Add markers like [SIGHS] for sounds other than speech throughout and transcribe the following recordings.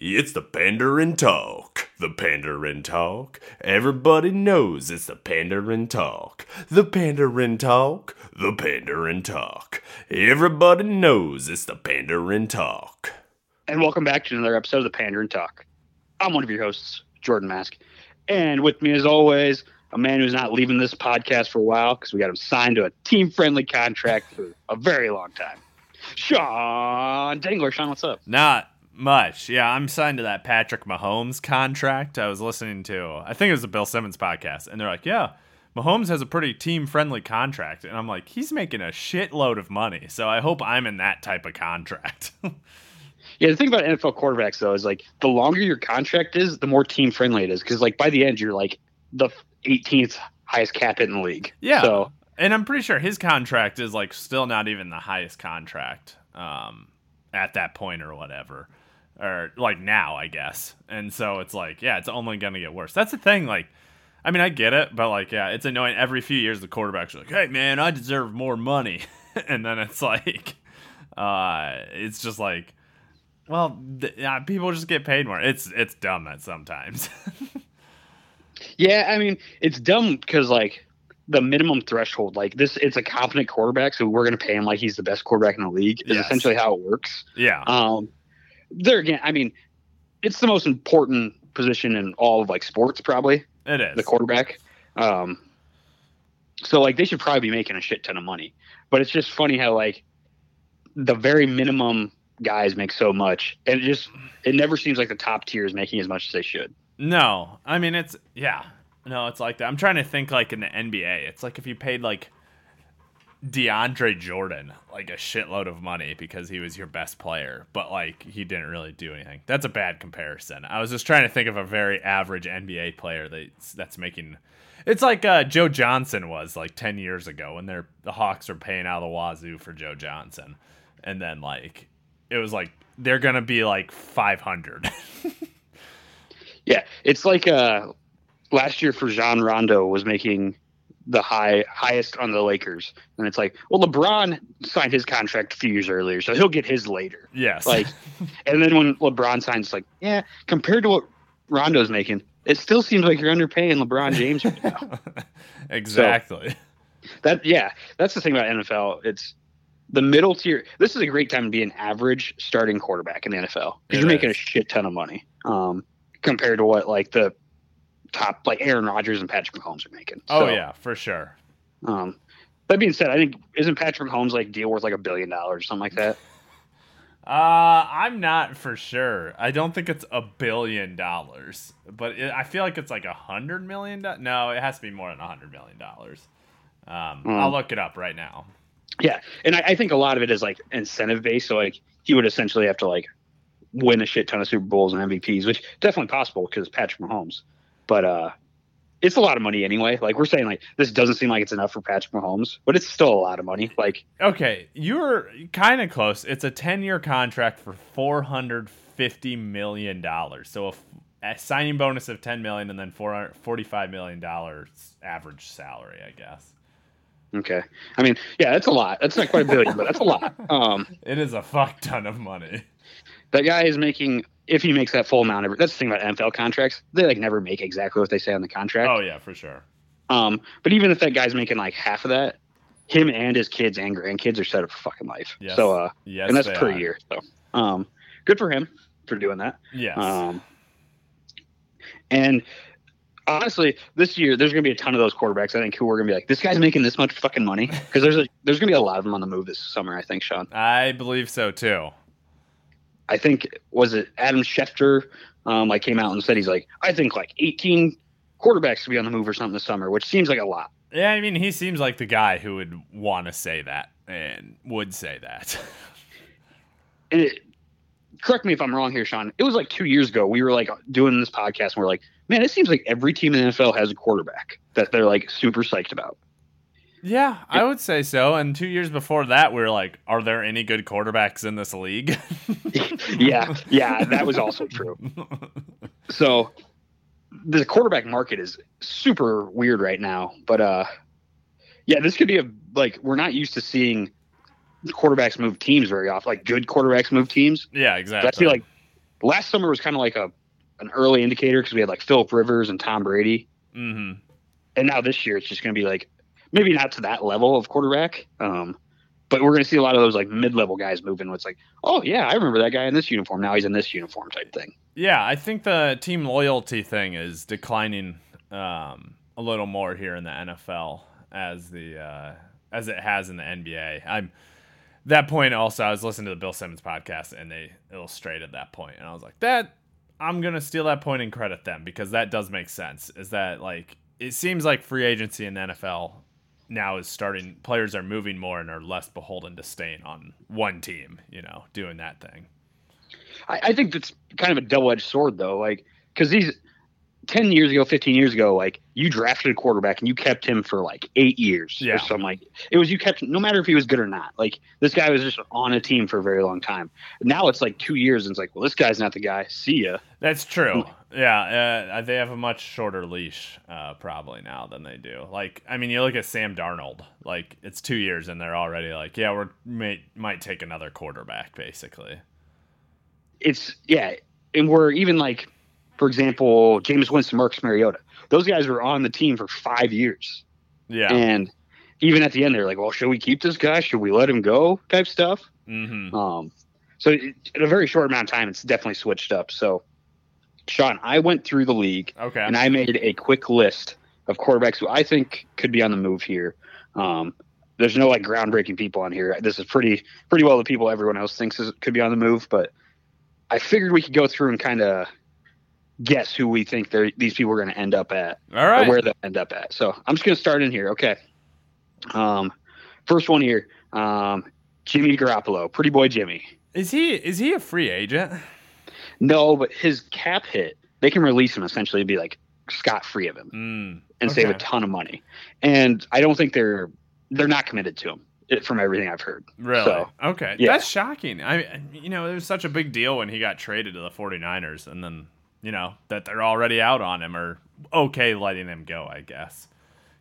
It's the Pandaring Talk. The Pandaring Talk. Everybody knows it's the Pandaring Talk. The Pandaring Talk. The Pandaring Talk. Everybody knows it's the Pandaring Talk. And welcome back to another episode of the Pandaring Talk. I'm one of your hosts, Jordan Mask. And with me, as always, a man who's not leaving this podcast for a while because we got him signed to a team friendly contract for a very long time. Sean Dangler. Sean, what's up? Not much. Yeah, I'm signed to that Patrick Mahomes contract. I was listening to, I think it was the Bill Simmons podcast, and they're like, yeah, Mahomes has a pretty team friendly contract. And I'm like, he's making a shitload of money. So I hope I'm in that type of contract. [LAUGHS] Yeah, the thing about NFL quarterbacks though is like the longer your contract is, the more team friendly it is. Because like by the end, you're like the 18th highest cap in the league. yeah. So and I'm pretty sure his contract is like still not even the highest contract um, at that point or whatever. Or like now, I guess. And so it's like, yeah, it's only going to get worse. That's the thing. Like, I mean, I get it, but like, yeah, it's annoying. Every few years, the quarterbacks are like, hey, man, I deserve more money. [LAUGHS] and then it's like, [LAUGHS] uh, it's just like, well, th- yeah, people just get paid more. It's it's dumb that sometimes. [LAUGHS] yeah, I mean it's dumb because like the minimum threshold, like this, it's a competent quarterback, so we're going to pay him like he's the best quarterback in the league. Is Yes. essentially how it works. yeah, Um, there again, I mean, it's the most important position in all of like sports, probably it is. the quarterback. Um, so like they should probably be making a shit ton of money, but it's just funny how like the very minimum guys make so much, and it just it never seems like the top tier is making as much as they should. No, I mean it's yeah. No, it's like that. I'm trying to think like in the NBA. It's like if you paid like DeAndre Jordan like a shitload of money because he was your best player, but like he didn't really do anything. That's a bad comparison. I was just trying to think of a very average NBA player that's that's making. It's like uh, Joe Johnson was like ten years ago when they're the Hawks are paying out of the wazoo for Joe Johnson, and then like it was like they're gonna be like 500. [LAUGHS] Yeah, it's like uh last year for Rajon Rondo was making the high highest on the Lakers, and it's like, well, LeBron signed his contract a few years earlier, so he'll get his later. yes, Like, [LAUGHS] and then when LeBron signs, it's like, yeah, compared to what Rondo's making, it still seems like you're underpaying LeBron James right now. [LAUGHS] exactly. that yeah, that's the thing about NFL. It's the middle tier. This is a great time to be an average starting quarterback in the NFL because you're making a shit ton of money um, compared to what like the top like Aaron Rodgers and Patrick Mahomes are making. oh yeah, for sure. Um, that being said, I think isn't Patrick Mahomes like deal worth like a billion dollars or something like that? [LAUGHS] Uh, I'm not for sure. I don't think it's a billion dollars, but it, I feel like it's like a hundred million. Do- no, it has to be more than a hundred million dollars. Um, Mm. I'll look it up right now. Yeah, and I, I think a lot of it is like incentive based. So like he would essentially have to like win a shit ton of Super Bowls and MVPs, which definitely possible because Patrick Mahomes. But uh, it's a lot of money anyway. Like we're saying, like this doesn't seem like it's enough for Patrick Mahomes, but it's still a lot of money. Like Okay, you're kind of close. It's a ten-year contract for four hundred fifty million dollars. So a, f- a signing bonus of ten million, and then four hundred forty-five million dollars average salary, I guess. okay, I mean, yeah, that's a lot. That's not quite a billion, but that's a lot. [LAUGHS] Um, It is a fuck ton of money. that guy is making. If he makes that full amount, of, that's the thing about NFL contracts. They like never make exactly what they say on the contract. Oh yeah, for sure. Um, but even if that guy's making like half of that, him and his kids and grandkids are set up for fucking life. Yes. So, uh, Yes, and that's per are. year. So, um, good for him for doing that. Yes. Um, and honestly, this year there's going to be a ton of those quarterbacks. I think who are going to be like, this guy's making this much fucking money because there's a there's going to be a lot of them on the move this summer. I think Sean. I believe so too. I think was it Adam Schefter, um, like came out and said he's like, I think like 18 quarterbacks to be on the move or something this summer, which seems like a lot. Yeah, I mean, he seems like the guy who would want to say that and would say that. [LAUGHS] and it, correct me if I'm wrong here, Sean. It was like two years ago. We were like doing this podcast, and we're like, man, it seems like every team in the NFL has a quarterback that they're like super psyched about. Yeah, I would say so. And two years before that, we were like, are there any good quarterbacks in this league? [LAUGHS] yeah, yeah, that was also true. So the quarterback market is super weird right now, but uh, yeah, this could be a like we're not used to seeing quarterbacks move teams very often, like good quarterbacks move teams. yeah, exactly. I feel like last summer was kind of like a an early indicator because we had like Philip Rivers and Tom Brady, Mm-hmm. and now this year it's just going to be like maybe not to that level of quarterback, um, but we're going to see a lot of those like mid level guys moving. It's like, oh yeah, I remember that guy in this uniform. Now he's in this uniform type thing. Yeah, I think the team loyalty thing is declining um, a little more here in the NFL as the uh, as it has in the NBA. I'm that point also. I was listening to the Bill Simmons podcast and they illustrated that point, and I was like, that I'm gonna steal that point and credit them because that does make sense. Is that like it seems like free agency in the NFL now is starting. Players are moving more and are less beholden to staying on one team. You know, doing that thing. I, I think that's kind of a double edged sword though, like because these. 10 years ago 15 years ago like you drafted a quarterback and you kept him for like eight years Yeah. or something like it was you kept no matter if he was good or not like this guy was just on a team for a very long time now it's like two years and it's like well this guy's not the guy see ya That's true. Yeah, uh, they have a much shorter leash uh, probably now than they do. Like, I mean, you look at Sam Darnold. Like, it's two years and they're already like, yeah, we're may, might take another quarterback, basically. it's yeah, and we're even like, for example, Jameis Winston, Marcus Mariota. Those guys were on the team for five years, Yeah. and even at the end, they're like, "Well, should we keep this guy? Should we let him go?" Type stuff. hmm Um, so in a very short amount of time, it's definitely switched up. So, Sean, I went through the league Okay. and I made a quick list of quarterbacks who I think could be on the move here. Um, there's no like groundbreaking people on here. This is pretty pretty well the people everyone else thinks is, could be on the move, but I figured we could go through and kind of guess who we think these people are going to end up at All right. or where they'll end up at. So I'm just going to start in here. Okay. Um, first one here, um, Jimmy Garoppolo, pretty boy Jimmy. Is he is he a free agent? No, but his cap hit, they can release him essentially and be like scot free of him Mm. and save a ton of money. And I don't think they're they're not committed to him from everything I've heard. Really? So, okay. yeah. That's shocking. I you know, it was such a big deal when he got traded to the 49ers and then, you know, that they're already out on him or okay letting him go, I guess.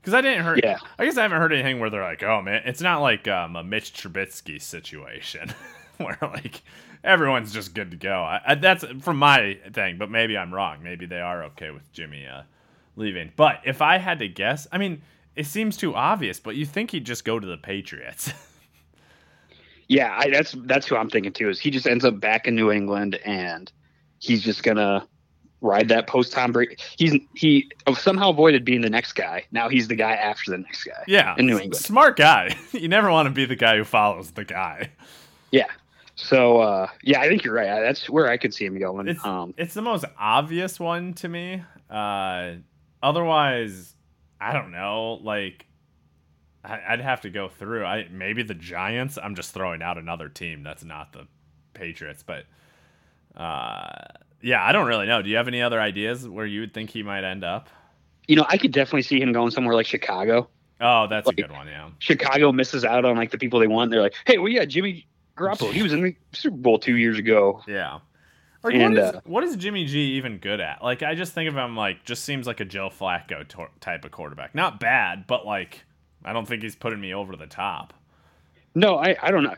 Cuz I didn't hear Yeah. I guess I haven't heard anything where they're like, "Oh man, it's not like um, a Mitch Trubisky situation [LAUGHS] where like everyone's just good to go." I, I, that's from my thing, but maybe I'm wrong. Maybe they are okay with Jimmy uh, leaving. But if I had to guess, I mean, it seems too obvious, but you think he'd just go to the Patriots. [LAUGHS] Yeah, I, that's that's who I'm thinking too. Is he just ends up back in New England and he's just gonna ride that post Tom Brady. He's he somehow avoided being the next guy. Now he's the guy after the next guy. yeah, in New England. smart guy. [LAUGHS] you never want to be the guy who follows the guy. Yeah. So uh, yeah, I think you're right. That's where I could see him going. It's um, it's the most obvious one to me. Uh, otherwise, I don't know. Like, I, I'd have to go through. I maybe the Giants. I'm just throwing out another team that's not the Patriots, but uh, yeah, I don't really know. Do you have any other ideas where you would think he might end up? you know, I could definitely see him going somewhere like Chicago. Oh, that's Like- a good one. Yeah. Chicago misses out on like the people they want. They're like, hey, well, yeah, Jimmy Garoppolo, he was in the Super Bowl two years ago. Yeah. Like, And, what, is, uh, what is Jimmy G even good at? Like, I just think of him like just seems like a Joe Flacco tor- type of quarterback. Not bad, but like I don't think he's putting me over the top. No, I, I don't know.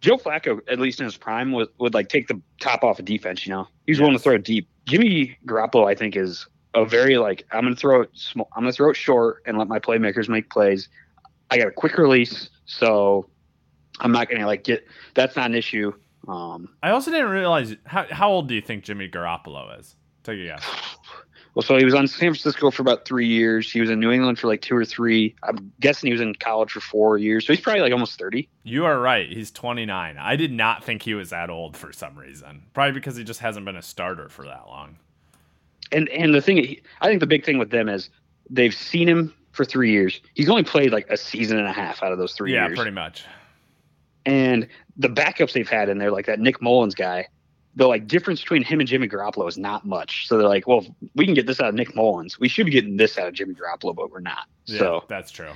Joe Flacco, at least in his prime, would, would like take the top off of defense. You know, he's willing to throw it deep. Jimmy Garoppolo, I think, is a very like I'm gonna throw it small. I'm gonna throw it short and let my playmakers make plays. I got a quick release, so I'm not gonna like get. That's not an issue. Um, I also didn't realize how how old do you think Jimmy Garoppolo is? Take a guess. [SIGHS] [SIGHS] [SIGHS] well, so he was on San Francisco for about three years. He was in New England for like two or three. I'm guessing he was in college for four years. So he's probably like almost thirty. You are right. He's 29. I did not think he was that old for some reason. Probably because he just hasn't been a starter for that long. and and the thing I think the big thing with them is they've seen him for three years. He's only played like a season and a half out of those three yeah, years. pretty much. And the backups they've had in there, like that Nick Mullens guy, the like difference between him and Jimmy Garoppolo is not much. So they're like, well, we can get this out of Nick Mullens. We should be getting this out of Jimmy Garoppolo, but we're not. Yeah, So that's true.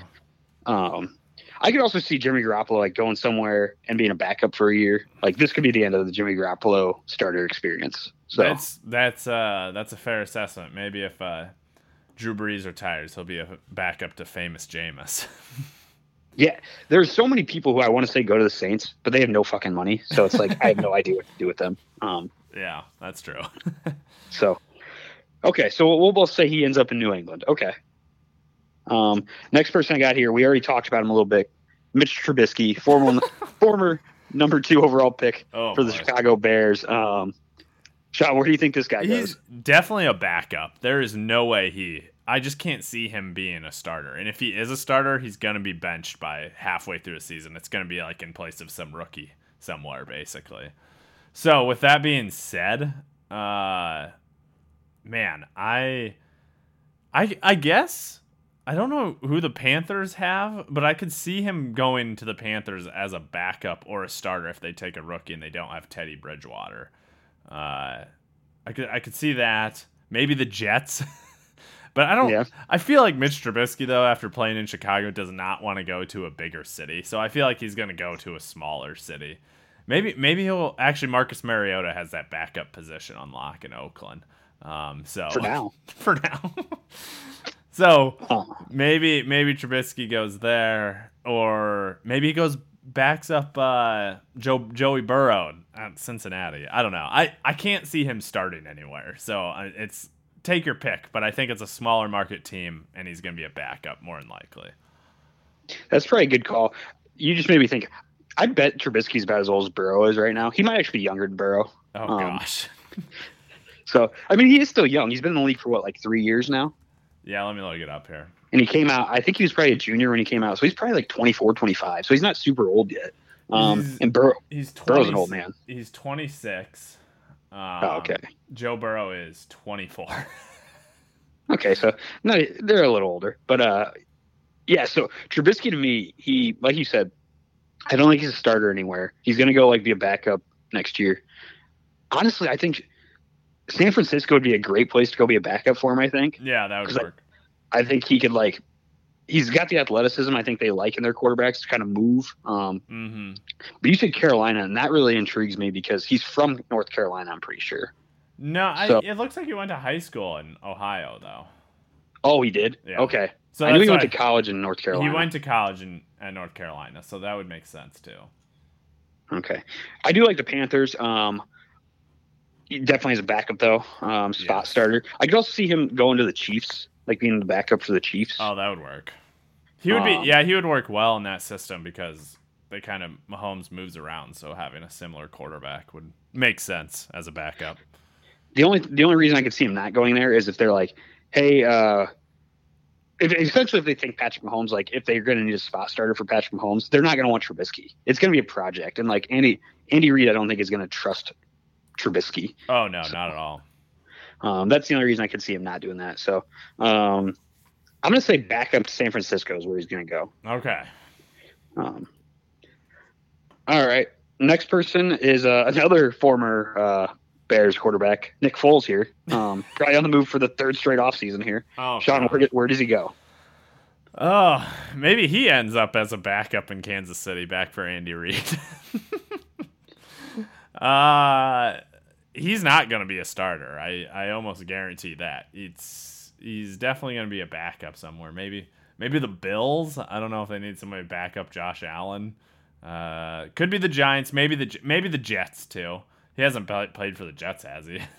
um, I could also see Jimmy Garoppolo like going somewhere and being a backup for a year. Like this could be the end of the Jimmy Garoppolo starter experience. So That's that's uh that's a fair assessment. Maybe if uh Drew Brees retires, he'll be a backup to famous Jameis. [LAUGHS] Yeah, there's so many people who I want to say go to the Saints, but they have no fucking money. So it's like I have no [LAUGHS] idea what to do with them. Um, Yeah, that's true. [LAUGHS] So, okay, so we'll both say he ends up in New England. Okay. Um, next person I got here, we already talked about him a little bit. Mitch Trubisky, former [LAUGHS] former number two overall pick Oh, for the boy. Chicago Bears. Um, Sean, where do you think this guy He's goes? definitely a backup. There is no way he. I just can't see him being a starter. And if he is a starter, he's going to be benched by halfway through the season. It's going to be like in place of some rookie somewhere, basically. So, with that being said, uh, man, I, I, I guess I don't know who the Panthers have, but I could see him going to the Panthers as a backup or a starter if they take a rookie and they don't have Teddy Bridgewater. Uh, I could I could see that. Maybe the Jets. [LAUGHS] but I don't Yeah. I feel like Mitch Trubisky though after playing in Chicago does not want to go to a bigger city. So I feel like he's going to go to a smaller city. Maybe maybe he'll actually Marcus Mariota has that backup position on lock in Oakland. Um so For now. [LAUGHS] for now. [LAUGHS] so Oh, maybe maybe Trubisky goes there, or maybe he goes backs up uh, Joe Joey Burrow at Cincinnati. I don't know. I I can't see him starting anywhere. So uh, it's take your pick, but I think it's a smaller market team, and he's going to be a backup more than likely. that's probably a good call. You just made me think. I bet Trubisky's about as old as Burrow is right now. He might actually be younger than Burrow. Oh Um, gosh. [LAUGHS] So, I mean, he is still young. He's been in the league for what, like three years now? Yeah, let me look it up here. And he came out, I think he was probably a junior when he came out. So he's probably like 24, 25. So he's not super old yet. Um, He's- and Burrow, He's 20, Burrow's an old man. He's 26. Um, Oh, okay. Joe Burrow is 24. [LAUGHS] Okay, so no, they're a little older, but uh, yeah. So Trubisky to me, he like you said, I don't think he's a starter anywhere. He's gonna go like be a backup next year. Honestly, I think San Francisco would be a great place to go be a backup for him. I think. yeah, that would 'Cause I- work. I think he could like. He's got the athleticism. I think they like in their quarterbacks to kind of move. Um, hmm but you said Carolina, and that really intrigues me because he's from North Carolina. I'm pretty sure. No, I, it looks like he went to high school in Ohio, though. Oh, he did. Yeah. Okay, So I knew he went why- to college in North Carolina. He went to college in at North Carolina, so that would make sense too. Okay, I do like the Panthers. Um, he definitely as a backup though, um, spot Yes. starter. I could also see him going to the Chiefs, like being the backup for the Chiefs. Oh, that would work. He would be, Um, yeah, he would work well in that system because they kind of Mahomes moves around, so having a similar quarterback would make sense as a backup. The only the only reason I could see him not going there is if they're like, hey, uh, if, essentially if they think Patrick Mahomes, like if they're going to need a spot starter for Patrick Mahomes, they're not going to want Trubisky. It's going to be a project, and like Andy Andy Reid, I don't think is going to trust Trubisky. Oh no, not at all. Um, that's the only reason I could see him not doing that. So um, I'm going to say back up to San Francisco is where he's going to go. Okay. Um, all right. Next person is uh, another former uh, Bears quarterback, Nick Foles here. Um, [LAUGHS] probably on the move for the third straight offseason here. Oh, Sean, where, where does he go? Oh, maybe he ends up as a backup in Kansas City, back for Andy Reid. [LAUGHS] uh, he's not going to be a starter. I, I almost guarantee that. It's he's definitely going to be a backup somewhere. Maybe maybe the Bills. I don't know if they need somebody to back up Josh Allen. Uh, could be the Giants. Maybe the maybe the Jets too. He hasn't pl- played for the Jets, has he? [LAUGHS]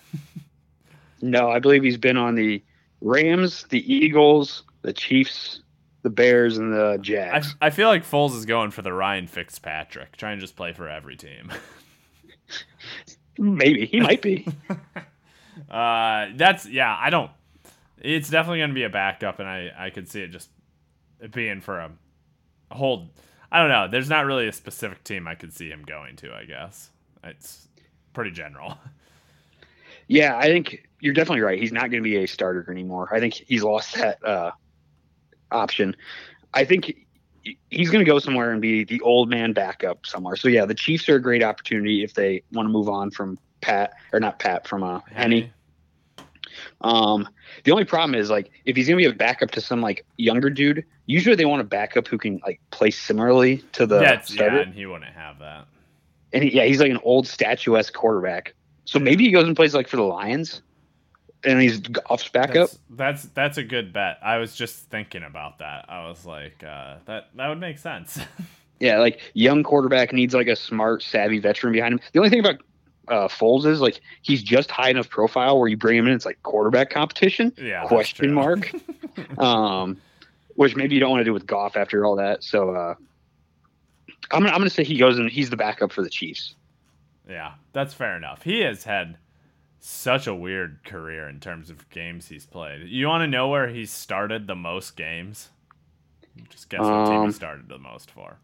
No, I believe he's been on the Rams, the Eagles, the Chiefs, the Bears, and the I, I feel like Foles is going for the Ryan Fitzpatrick, trying to just play for every team. [LAUGHS] Maybe he might be. [LAUGHS] Uh, that's yeah. I don't. It's definitely going to be a backup, and I I could see it just being for a, a whole. I don't know. There's not really a specific team I could see him going to. I guess it's pretty general. [LAUGHS] yeah, I think you're definitely right. He's not going to be a starter anymore. I think he's lost that uh, option. I think he's going to go somewhere and be the old man backup somewhere. So yeah, the Chiefs are a great opportunity if they want to move on from Pat or not Pat from uh, Henne. Um, the only problem is like if he's gonna be a backup to some like younger dude, usually they want a backup who can like play similarly to the yeah, starter. yeah, and he wouldn't have that. And he, yeah, he's like an old statuesque quarterback. So maybe he goes and plays like for the Lions, and he's Goff's backup. That's, that's that's a good bet. I was just thinking about that. I was like, uh, that that would make sense. [LAUGHS] Yeah, like young quarterback needs like a smart, savvy veteran behind him. The only thing about uh, Foles is. Like he's just high enough profile where you bring him in, it's like quarterback competition. Yeah, question mark. [LAUGHS] um, which maybe you don't want to do with Goff after all that. So uh, I'm gonna, I'm gonna say he goes and he's the backup for the Chiefs. Yeah, that's fair enough. He has had such a weird career in terms of games he's played. You want to know where he started the most games? Just guess what team he Um, started the most for.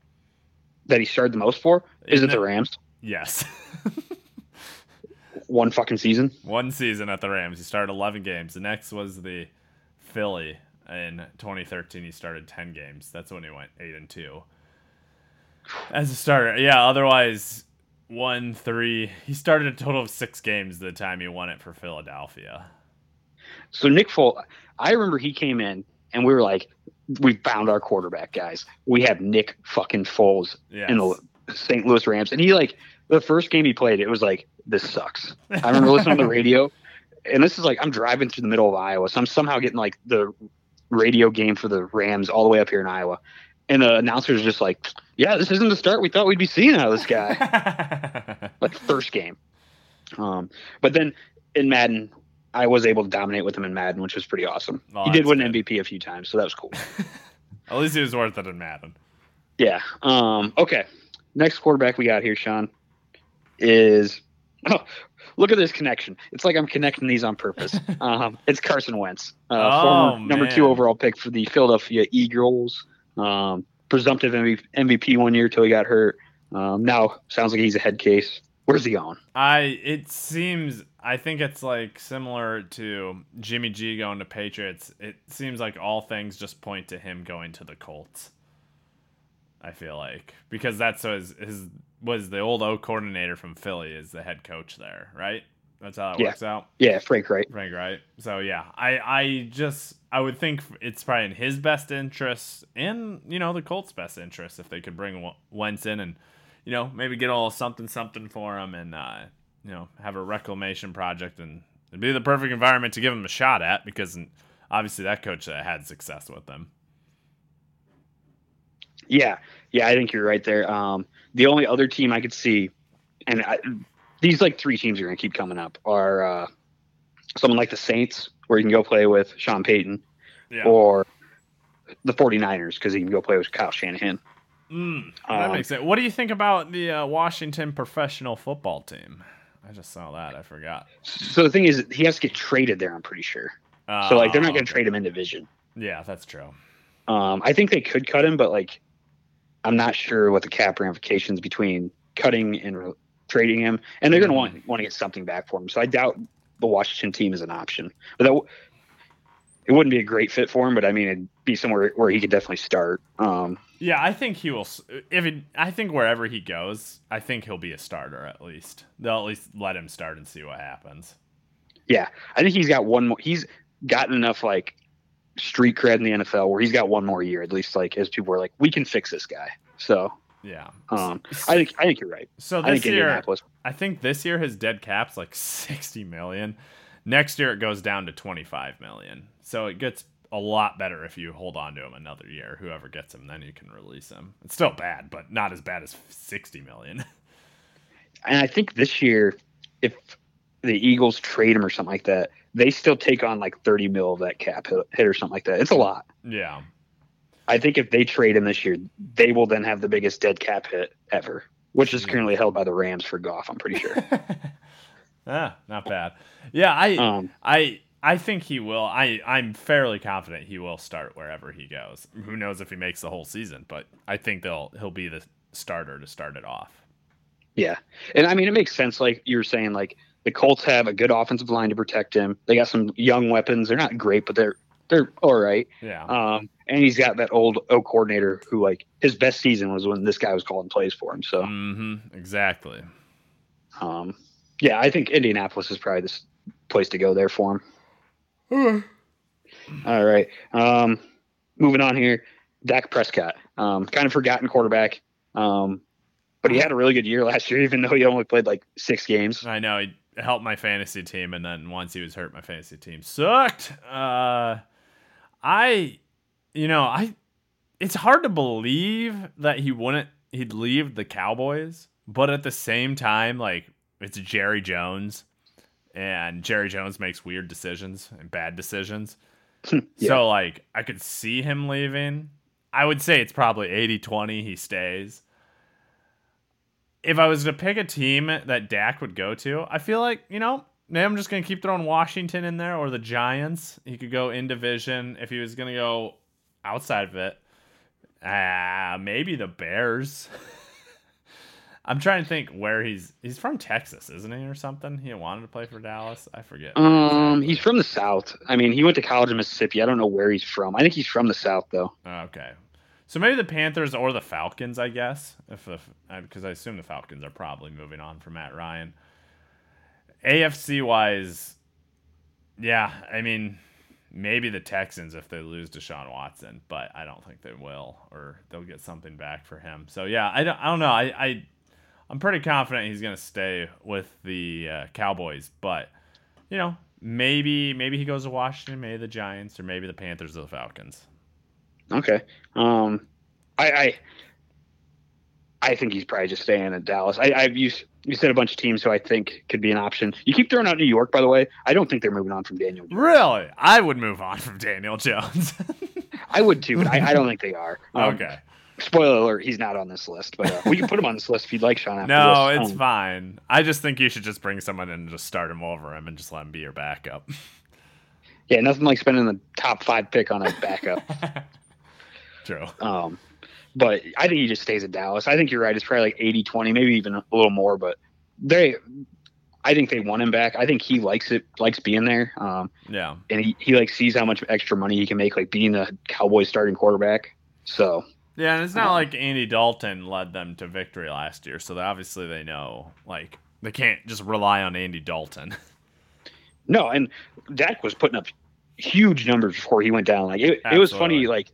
That he started the most for is it the Rams? Yes. [LAUGHS] One fucking season. One season at the Rams, he started 11 games. The next was the Philly in 2013. He started 10 games. That's when he went 8 and 2. As a starter. Yeah, otherwise, 1 3. He started a total of six games the time he won it for Philadelphia. So Nick Foles, I remember he came in and we were like, we found our quarterback, guys. We have Nick fucking Foles Yes. in the St. Louis Rams, and he like the first game he played, it was like this sucks. I remember listening to the [LAUGHS] radio, and this is like I'm driving through the middle of Iowa, so I'm somehow getting like the radio game for the Rams all the way up here in Iowa, and the announcer's are just like, "Yeah, this isn't the start we thought we'd be seeing out of this guy." [LAUGHS] like first game. Um, but then in Madden, I was able to dominate with him in Madden, which was pretty awesome. Oh, he did win good. MVP a few times, so that was cool. [LAUGHS] At least he was worth it in Madden. Yeah. Um, okay. Next quarterback we got here, Sean, is oh, [LAUGHS] look at this connection. It's like I'm connecting these on purpose. [LAUGHS] Um, it's Carson Wentz, uh, Oh, former number two overall pick for the Philadelphia Eagles. Um, presumptive MVP, MVP one year till he got hurt. Um, now sounds like he's a head case. Where's he on? I it seems I think it's like similar to Jimmy G going to Patriots. It seems like all things just point to him going to the Colts. I feel like because that's his, his was the old O coordinator from Philly is the head coach there, right? That's how it Yeah. works out. Yeah, Frank Reich. Frank, right? So yeah, I I just I would think it's probably in his best interest and you know the Colts' best interest if they could bring Wentz in and you know maybe get a little something something for him and uh, you know have a reclamation project and it'd be the perfect environment to give him a shot at because obviously that coach uh, had success with them. Yeah, yeah, I think you're right there. Um, the only other team I could see, and I, these like three teams are going to keep coming up, are uh, someone like the Saints, where you can go play with Sean Payton, Yeah, or the 49ers, because he can go play with Kyle Shanahan. mm, that um, makes sense. What do you think about the uh, Washington professional football team? I just saw that. I forgot. So the thing is, he has to get traded there. I'm pretty sure. Uh, So like, they're not going to trade him in division. Yeah, that's true. Um, I think they could cut him, but like, I'm not sure what the cap ramifications between cutting and re- trading him, and they're going to Mhm. want want to get something back for him. So I doubt the Washington team is an option. But that w- it wouldn't be a great fit for him, but I mean, it'd be somewhere where he could definitely start. Um, Yeah, I think he will. If it, I think wherever he goes, I think he'll be a starter at least. They'll at least let him start and see what happens. yeah, I think he's got one more. He's gotten enough like street cred in the NFL where he's got one more year at least. Like as people are like, we can fix this guy. So Yeah. um, I think I think you're right. so. I This think year, I think this year his dead cap's like sixty million. Next year it goes down to twenty five million. So it gets a lot better if you hold on to him another year. Whoever gets him, then you can release him. It's still bad, but not as bad as sixty million. [LAUGHS] And I think this year, if the Eagles trade him or something like that, they still take on like 30 mil of that cap hit, hit or something like that. It's a lot. yeah. I think if they trade him this year, they will then have the biggest dead cap hit ever, which is currently held by the Rams for Goff. I'm pretty sure. [LAUGHS] ah, not bad. Yeah, I. Um, I I think he will. I I'm fairly confident he will start wherever he goes. Who knows if he makes the whole season, but I think they'll he'll be the starter to start it off. yeah, and I mean it makes sense. Like you were saying, like the Colts have a good offensive line to protect him. They got some young weapons. They're not great, but they're they're all right. Yeah. Um, and he's got that old O coordinator who like his best season was when this guy was calling plays for him. So. mm-hmm. Exactly. Um, yeah, I think Indianapolis is probably the place to go there for him. All right. Um, moving on here, Dak Prescott, um, kind of forgotten quarterback, um, but he had a really good year last year, [LAUGHS] even though he only played like six games. I know he helped my fantasy team, and then once he was hurt, my fantasy team sucked. Uh, I, you know, I. It's hard to believe that he wouldn't. He'd leave the Cowboys, but at the same time, like it's Jerry Jones, and Jerry Jones makes weird decisions and bad decisions. [LAUGHS] Yeah. So like I could see him leaving. I would say it's probably 80-20 he stays. If I was to pick a team that Dak would go to, I feel like, you know, maybe I'm just gonna keep throwing Washington in there or the Giants. He could go in division if he was gonna go outside of it. Uh maybe the Bears. [LAUGHS] I'm trying to think where he's he's from Texas, isn't he, or something? He wanted to play for Dallas. I forget. Um, he's from the South. I mean, he went to college in Mississippi. I don't know where he's from. I think he's from the South, though. Okay. So maybe the Panthers or the Falcons, I guess, if because I assume the Falcons are probably moving on from Matt Ryan. AFC wise, yeah, I mean, maybe the Texans if they lose Deshaun Watson, but I don't think they will, or they'll get something back for him. So yeah, I don't, I don't know. I, I I'm pretty confident he's gonna stay with the uh, Cowboys, but you know, maybe maybe he goes to Washington, maybe the Giants, or maybe the Panthers or the Falcons. Okay. Um, I, I, I think he's probably just staying in Dallas. I, I've used you said a bunch of teams who I think could be an option. You keep throwing out New York, by the way. I don't think they're moving on from Daniel. Jones. Really, I would move on from Daniel Jones. [LAUGHS] I would too, but I, I don't think they are. Um, okay. Spoiler alert: He's not on this list, but uh, we can put him on this list if you'd like, Sean. No, this. it's Um, fine. I just think you should just bring someone in and just start him over him and just let him be your backup. Yeah, nothing like spending the top five pick on a backup. [LAUGHS] True. Um, but I think he just stays in Dallas. I think you're right. It's probably like 80 20, maybe even a little more. But they, I think they want him back. I think he likes it, likes being there. Um, Yeah. and he, he like sees how much extra money he can make, like being the Cowboys starting quarterback. So Yeah, and it's not like Andy Dalton led them to victory last year, so obviously they know like they can't just rely on Andy Dalton. [LAUGHS] no, and Dak was putting up huge numbers before he went down. Like it, it was funny. Like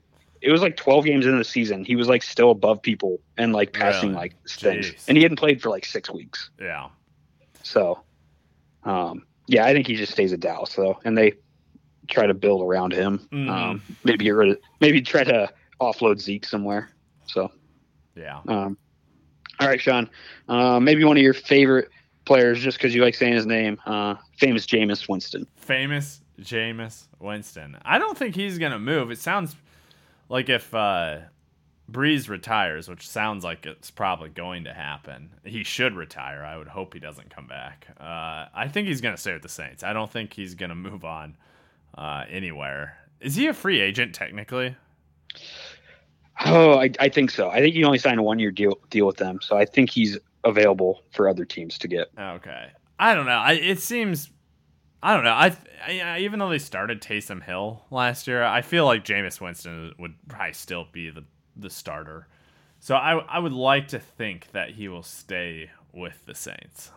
it was like 12 games into the season, he was like still above people and like passing Really? like things, Jeez. and he hadn't played for like six weeks. yeah. So, um, yeah, I think he just stays at Dallas though, and they try to build around him. Mhm. Um, maybe get rid of, maybe try to offload Zeke somewhere. So, Yeah. um, all right, Sean, uh, maybe one of your favorite players, just because you like saying his name, uh, famous Jameis Winston. Famous Jameis Winston. I don't think he's gonna move. It sounds like if uh Brees retires, which sounds like it's probably going to happen. He should retire. I would hope he doesn't come back. Uh, I think he's going to stay with the Saints. I don't think he's going to move on uh, anywhere. Is he a free agent technically? Oh, I, I think so. I think he only signed a one year deal deal with them, so I think he's available for other teams to get. Okay. I don't know. I, it seems. I don't know. I, I even though they started Taysom Hill last year, I feel like Jameis Winston would probably still be the the starter. So I I would like to think that he will stay with the Saints.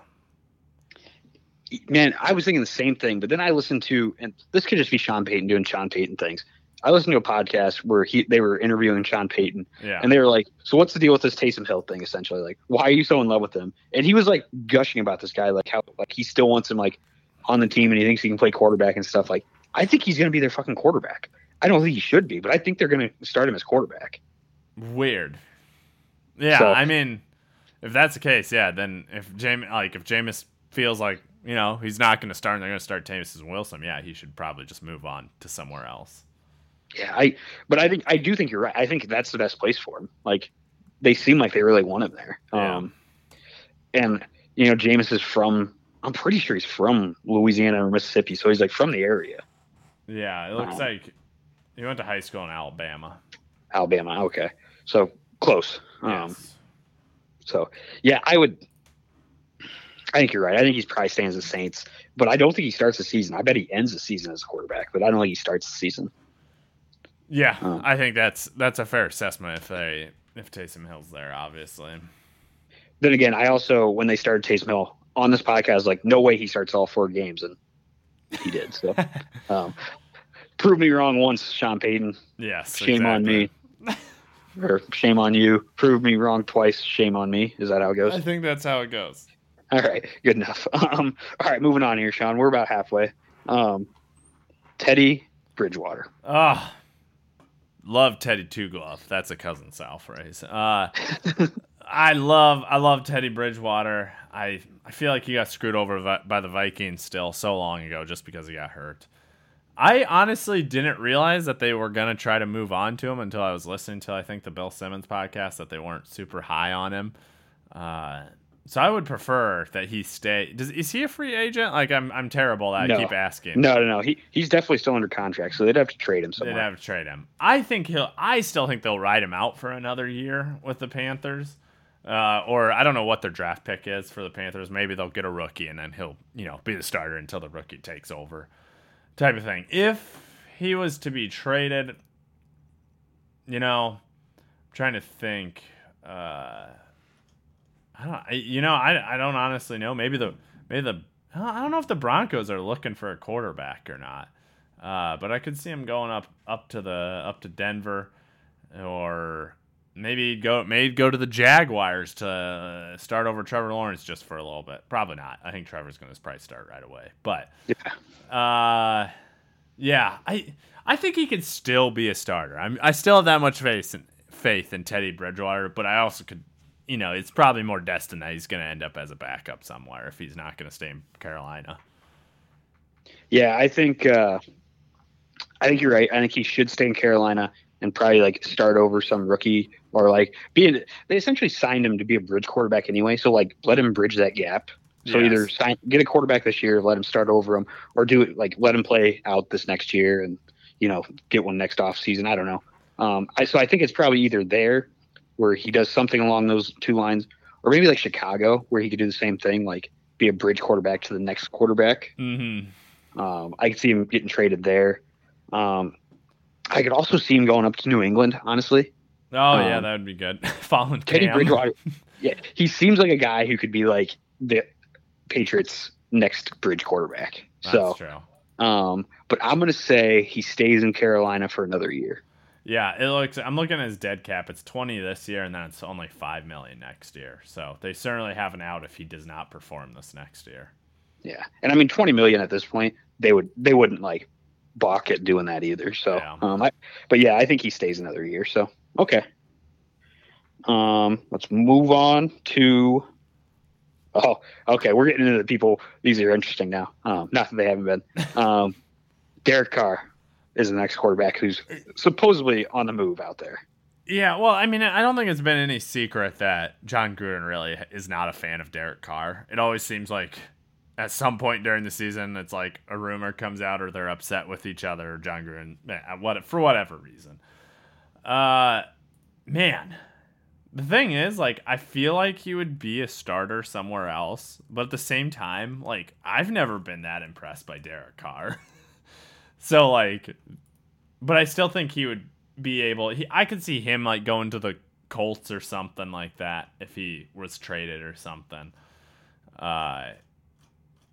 Man, I was thinking the same thing, but then I listened to, and this could just be Sean Payton doing Sean Payton things. I listened to a podcast where he they were interviewing Sean Payton, Yeah. and they were like, "So what's the deal with this Taysom Hill thing? Essentially, like, why are you so in love with him?" And he was like gushing about this guy, like how like he still wants him like on the team, and he thinks he can play quarterback and stuff. Like, I think he's going to be their fucking quarterback. I don't think he should be, but I think they're going to start him as quarterback. Weird. Yeah, So- I mean, if that's the case, yeah, then if James like if Jameis feels like you know he's not going to start and they're going to start Jameis and Wilson, yeah, he should probably just move on to somewhere else. Yeah, I. But I think I do think you're right. I think that's the best place for him. Like, they seem like they really want him there. Yeah. Um, and you know, Jameis is from. I'm pretty sure he's from Louisiana or Mississippi, so he's like from the area. Yeah, it looks Um, like he went to high school in Alabama. Alabama. Okay, so close. Um, so yeah, I would. I think you're right. I think he's probably staying as the Saints, but I don't think he starts the season. I bet he ends the season as a quarterback, but I don't think he starts the season. Yeah, Um, I think that's that's a fair assessment if they if Taysom Hill's there, obviously. Then again, I also when they started Taysom Hill on this podcast, like, no way he starts all four games, and he did. So, [LAUGHS] um, prove me wrong once, Sean Payton. Yes. Shame on me, or shame on you. Prove me wrong twice. Shame on me. Is that how it goes? I think that's how it goes. All right, good enough. [LAUGHS] Um, all right, moving on here, Sean. We're about halfway. Um, Teddy Bridgewater. Ah, love Teddy Two Glove. That's a cousin Sal phrase. Uh, [LAUGHS] I love I love Teddy Bridgewater. I I feel like he got screwed over by the Vikings still so long ago just because he got hurt. I honestly didn't realize that they were gonna try to move on to him until I was listening to I think the Bill Simmons podcast that they weren't super high on him. Uh, so I would prefer that he stay. Does is he a free agent? Like I'm I'm terrible that No. I keep asking. No, no, no. He he's definitely still under contract, so they'd have to trade him They'd have to trade him. I think he'll. I still think they'll ride him out for another year with the Panthers, uh, or I don't know what their draft pick is for the Panthers. Maybe they'll get a rookie and then he'll, you know, be the starter until the rookie takes over, type of thing. If he was to be traded, you know, I'm trying to think. Uh, I don't. You know, I I don't honestly know. Maybe the maybe the I don't- I don't know if the Broncos are looking for a quarterback or not. Uh, but I could see him going up up to the up to Denver, or maybe go maybe go to the Jaguars to uh, start over Trevor Lawrence just for a little bit. Probably not. I think Trevor's going to probably start right away. But Yeah. uh, yeah, I I think he can still be a starter. I'm I still have that much faith in faith in Teddy Bridgewater, but I also could. You know, it's probably more destined that he's going to end up as a backup somewhere if he's not going to stay in Carolina. Yeah, I think uh, I think you're right. I think he should stay in Carolina and probably like start over some rookie or like be. A, they essentially signed him to be a bridge quarterback anyway, so like let him bridge that gap. So Yes. either sign, get a quarterback this year, let him start over him, or do it like let him play out this next year and you know get one next off season. I don't know. Um, I, so I think it's probably either there where he does something along those two lines, or maybe like Chicago where he could do the same thing, like be a bridge quarterback to the next quarterback. Mm-hmm. Um, I could see him getting traded there. Um, I could also see him going up to New England. Honestly, Oh yeah, Um, that would be good. [LAUGHS] Following Teddy. Bridgewater. [LAUGHS] Yeah, he seems like a guy who could be like the Patriots' next bridge quarterback. That's so, true. um, but I'm gonna say he stays in Carolina for another year. Yeah, it looks. I'm looking at his dead cap. It's 20 this year, and then it's only five million next year. So they certainly have an out if he does not perform this next year. Yeah, and I mean 20 million at this point, they would they wouldn't like balk at doing that either. So, Yeah. um, I, but yeah, I think he stays another year. So, okay. Um, let's move on to. Oh, okay. We're getting into the people. These are interesting now. Um, not that they haven't been. [LAUGHS] Um, Derek Carr is the next quarterback who's supposedly on the move out there. Yeah, well, I mean, I don't think it's been any secret that Jon Gruden really is not a fan of Derek Carr. It always seems like at some point during the season, it's like a rumor comes out or they're upset with each other. Jon Gruden, eh, what for whatever reason. Uh, man, the thing is, like, I feel like he would be a starter somewhere else, but at the same time, like, I've never been that impressed by Derek Carr. [LAUGHS] so, like, but I still think he would be able. He, I could see him like going to the Colts or something like that if he was traded or something. Uh,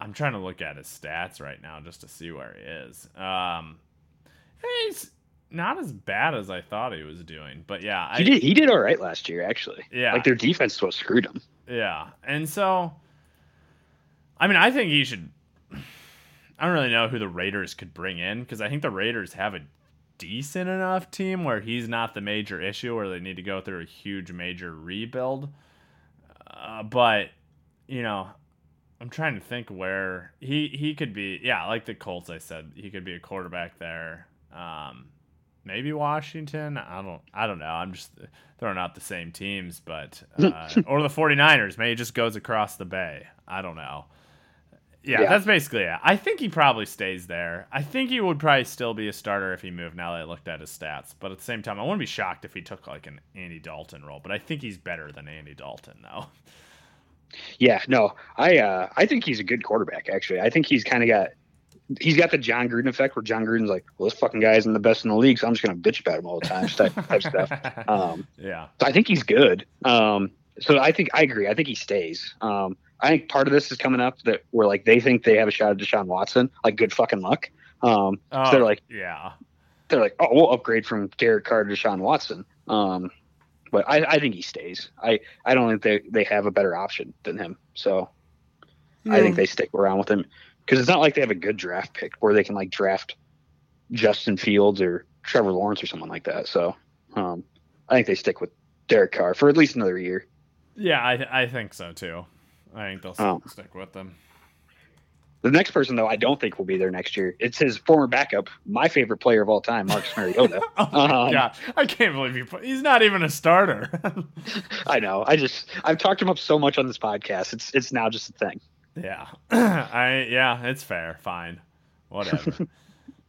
I'm trying to look at his stats right now just to see where he is. Um, he's not as bad as I thought he was doing, but yeah, I He did he did all right last year actually. Yeah. like their defense was screwed him. Yeah. And so I mean, I think he should I don't really know who the Raiders could bring in because I think the Raiders have a decent enough team where he's not the major issue where they need to go through a huge major rebuild. Uh, but you know, I'm trying to think where he he could be. Yeah, like the Colts I said, he could be a quarterback there. Um maybe Washington. I don't I don't know. I'm just throwing out the same teams, but uh, [LAUGHS] or the 49ers. Maybe he just goes across the bay. I don't know. Yeah, Yeah. that's basically it. I think he probably stays there. I think he would probably still be a starter if he moved now that I looked at his stats. But at the same time, I wouldn't be shocked if he took like an Andy Dalton role. But I think he's better than Andy Dalton, though. Yeah, no, I uh, I think he's a good quarterback. Actually, I think he's kind of got he's got the Jon Gruden effect, where Jon Gruden's like, well, this fucking guy isn't the best in the league, so I'm just gonna bitch about him all the time, type, type stuff. [LAUGHS] Um, yeah. so I think he's good. Um, so I think I agree. I think he stays. Um, I think part of this is coming up that where like they think they have a shot at Deshaun Watson, like good fucking luck. Um, Oh, so they're like yeah. they're like, oh, we'll upgrade from Derek Carr to Deshaun Watson. Um, but I, I think he stays. I, I don't think they, they have a better option than him. So I think they stick around with him because it's not like they have a good draft pick where they can like draft Justin Fields or Trevor Lawrence or someone like that. So um, I think they stick with Derek Carr for at least another year. Yeah, I I think so too. I think they'll Oh. stick with them. The next person, though, I don't think will be there next year. It's his former backup, my favorite player of all time, Marcus Mariota. [LAUGHS] Oh Um, god, I can't believe you. Put, he's not even a starter. [LAUGHS] I know. I just I've talked him up so much on this podcast. It's it's now just a thing. yeah, [CLEARS THROAT] I yeah, it's fair. Fine, whatever.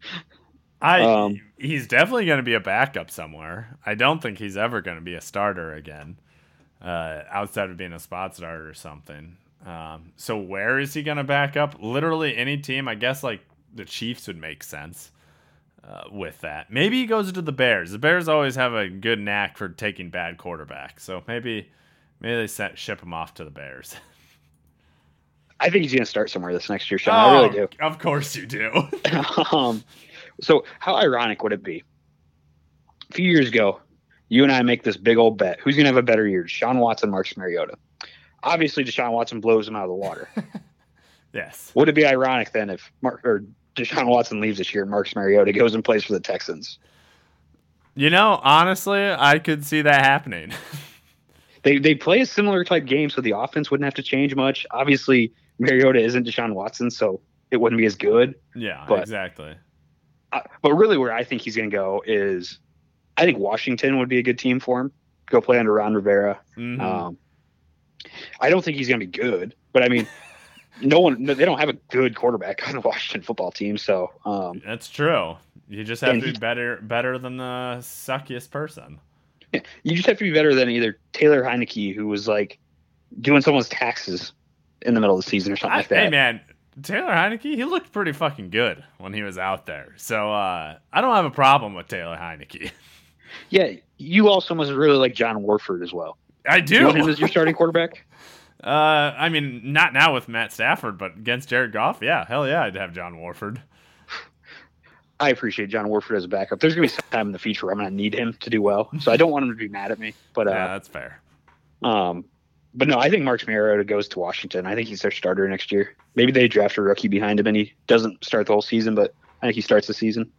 [LAUGHS] I Um, he's definitely going to be a backup somewhere. I don't think he's ever going to be a starter again, uh, outside of being a spot starter or something. Um, so where is he going to back up? Literally any team. I guess like the Chiefs would make sense uh, with that. Maybe he goes to the Bears. The Bears always have a good knack for taking bad quarterbacks. So maybe maybe they set, ship him off to the Bears. [LAUGHS] I think he's going to start somewhere this next year, Sean. I really do. Oh, Of course you do. [LAUGHS] um, so how ironic would it be? A few years ago, you and I make this big old bet. Who's going to have a better year, Sean Watson, Marcus Mariota? Obviously, Deshaun Watson blows him out of the water. [LAUGHS] yes. would it be ironic then if Mark or Deshaun Watson leaves this year and Marcus Mariota goes and plays for the Texans? You know, honestly, I could see that happening. [LAUGHS] They they play a similar type game, so the offense wouldn't have to change much. Obviously, Mariota isn't Deshaun Watson, so it wouldn't be as good. yeah, But- exactly. Uh, but really, where I think he's going to go is, I think Washington would be a good team for him. Go play under Ron Rivera. Mhm. Um, I don't think he's going to be good, but I mean, [LAUGHS] no one no, they don't have a good quarterback on the [LAUGHS] Washington football team. So um, That's true. You just have to be he- better better than the suckiest person. you just have to be better than either Taylor Heinicke, who was like doing someone's taxes in the middle of the season or something I- like that. hey man, Taylor Heinicke, he looked pretty fucking good when he was out there. So uh, I don't have a problem with Taylor Heinicke. [LAUGHS] Yeah, you also must really like John Wolford as well. I Do you want him as your starting quarterback? [LAUGHS] Uh, I mean, not now with Matt Stafford, but against Jared Goff, yeah, hell yeah, I'd have John Wolford. I appreciate John Wolford as a backup. There's gonna be some time in the future where I'm gonna need him to do well, so I don't want him to be mad at me. But yeah, uh, that's fair. um, but no, I think Marcus Mariota goes to Washington. I think he's their starter next year. Maybe they draft a rookie behind him and he doesn't start the whole season, but I think he starts the season.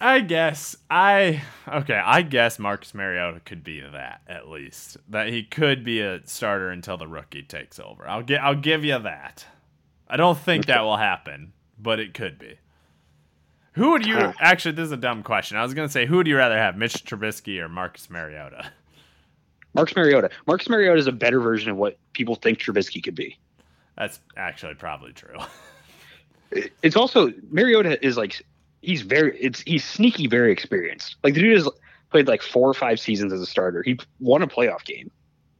I guess I okay. I guess Marcus Mariota could be that at least that he could be a starter until the rookie takes over. I'll get. I'll give you that. I don't think that will happen, but it could be. Who would you actually? This is a dumb question. I was gonna say, who would you rather have, Mitch Trubisky or Marcus Mariota? Marcus Mariota. Marcus Mariota is a better version of what people think Trubisky could be. That's actually probably true. [LAUGHS] It's also Mariota is like he's very it's he's sneaky very experienced. Like the dude has played like four or five seasons as a starter. He won a playoff game.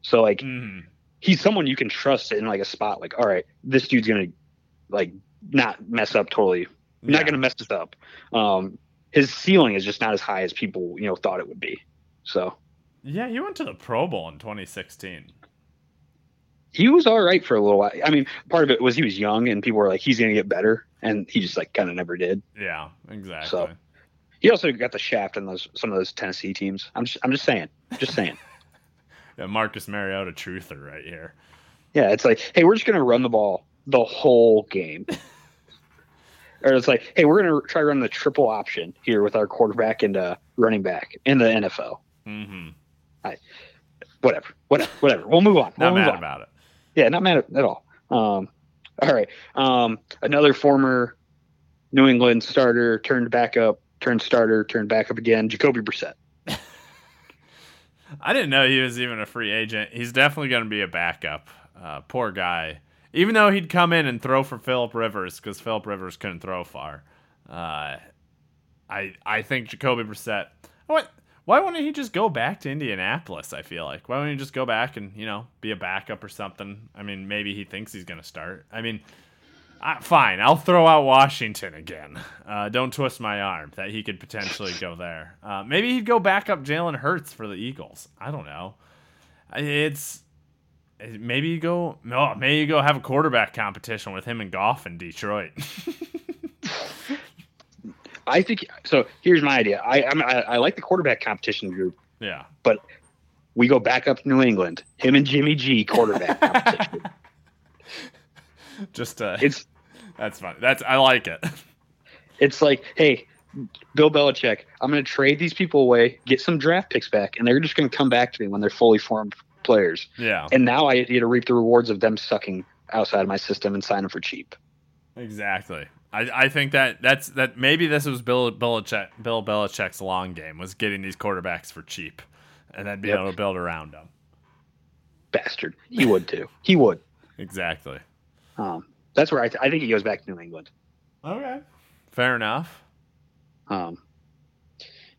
So like Mhm. he's someone you can trust in like a spot like all right, this dude's going to like not mess up totally. Not going to mess this up. Um his ceiling is just not as high as people, you know, thought it would be. So Yeah, he went to the Pro Bowl in 2016. He was all right for a little while. I mean, part of it was he was young and people were like, he's going to get better. And he just like kind of never did. Yeah, exactly. So- He also got the shaft in those some of those Tennessee teams. I'm just I'm just saying, just saying. [LAUGHS] Yeah, Marcus Mariota truther right here. Yeah, it's like, hey, we're just gonna run the ball the whole game. [LAUGHS] or it's like, hey, we're gonna try to run the triple option here with our quarterback and uh, running back in the NFL. Mm-hmm. I, Whatever, whatever, whatever. We'll move on. Not we'll mad on. about it. Yeah, not mad at, all. Um, all right. Um, another former New England starter turned back up, turned starter, turned back up again. Jacoby Brissett. [LAUGHS] I didn't know he was even a free agent. He's definitely going to be a backup. Uh, poor guy. Even though he'd come in and throw for Philip Rivers because Philip Rivers couldn't throw far. Uh, I I think Jacoby Brissett. What? Why wouldn't he just go back to Indianapolis? I feel like why wouldn't he just go back and you know be a backup or something? I mean, maybe he thinks he's to start. I mean, I, fine. I'll throw out Washington again. Uh, don't twist my arm that he could potentially go there. Uh, maybe he'd go back up Jalen Hurts for the Eagles. I don't know. It's maybe you go no maybe you go have a quarterback competition with him and Goff in Detroit. [LAUGHS] I think so. Here's my idea. I I'm, I, I like the quarterback competition group. yeah. But we go back up to New England. Him and Jimmy G quarterback [LAUGHS] competition. Just uh, It's that's fun. That's I like it. it's like, hey, Bill Belichick, I'm going to trade these people away, get some draft picks back, and they're just going to come back to me when they're fully formed players. Yeah, And now I get to reap the rewards of them sucking outside of my system and sign them for cheap. exactly. I, I think that that's that maybe this was Bill Belichick, Bill Belichick's long game was getting these quarterbacks for cheap, and then being Yep. able to build around them. Bastard. He would too. He would. [LAUGHS] Exactly. Um, that's where I, th- I think he goes back to New England. Okay. Fair enough. Um,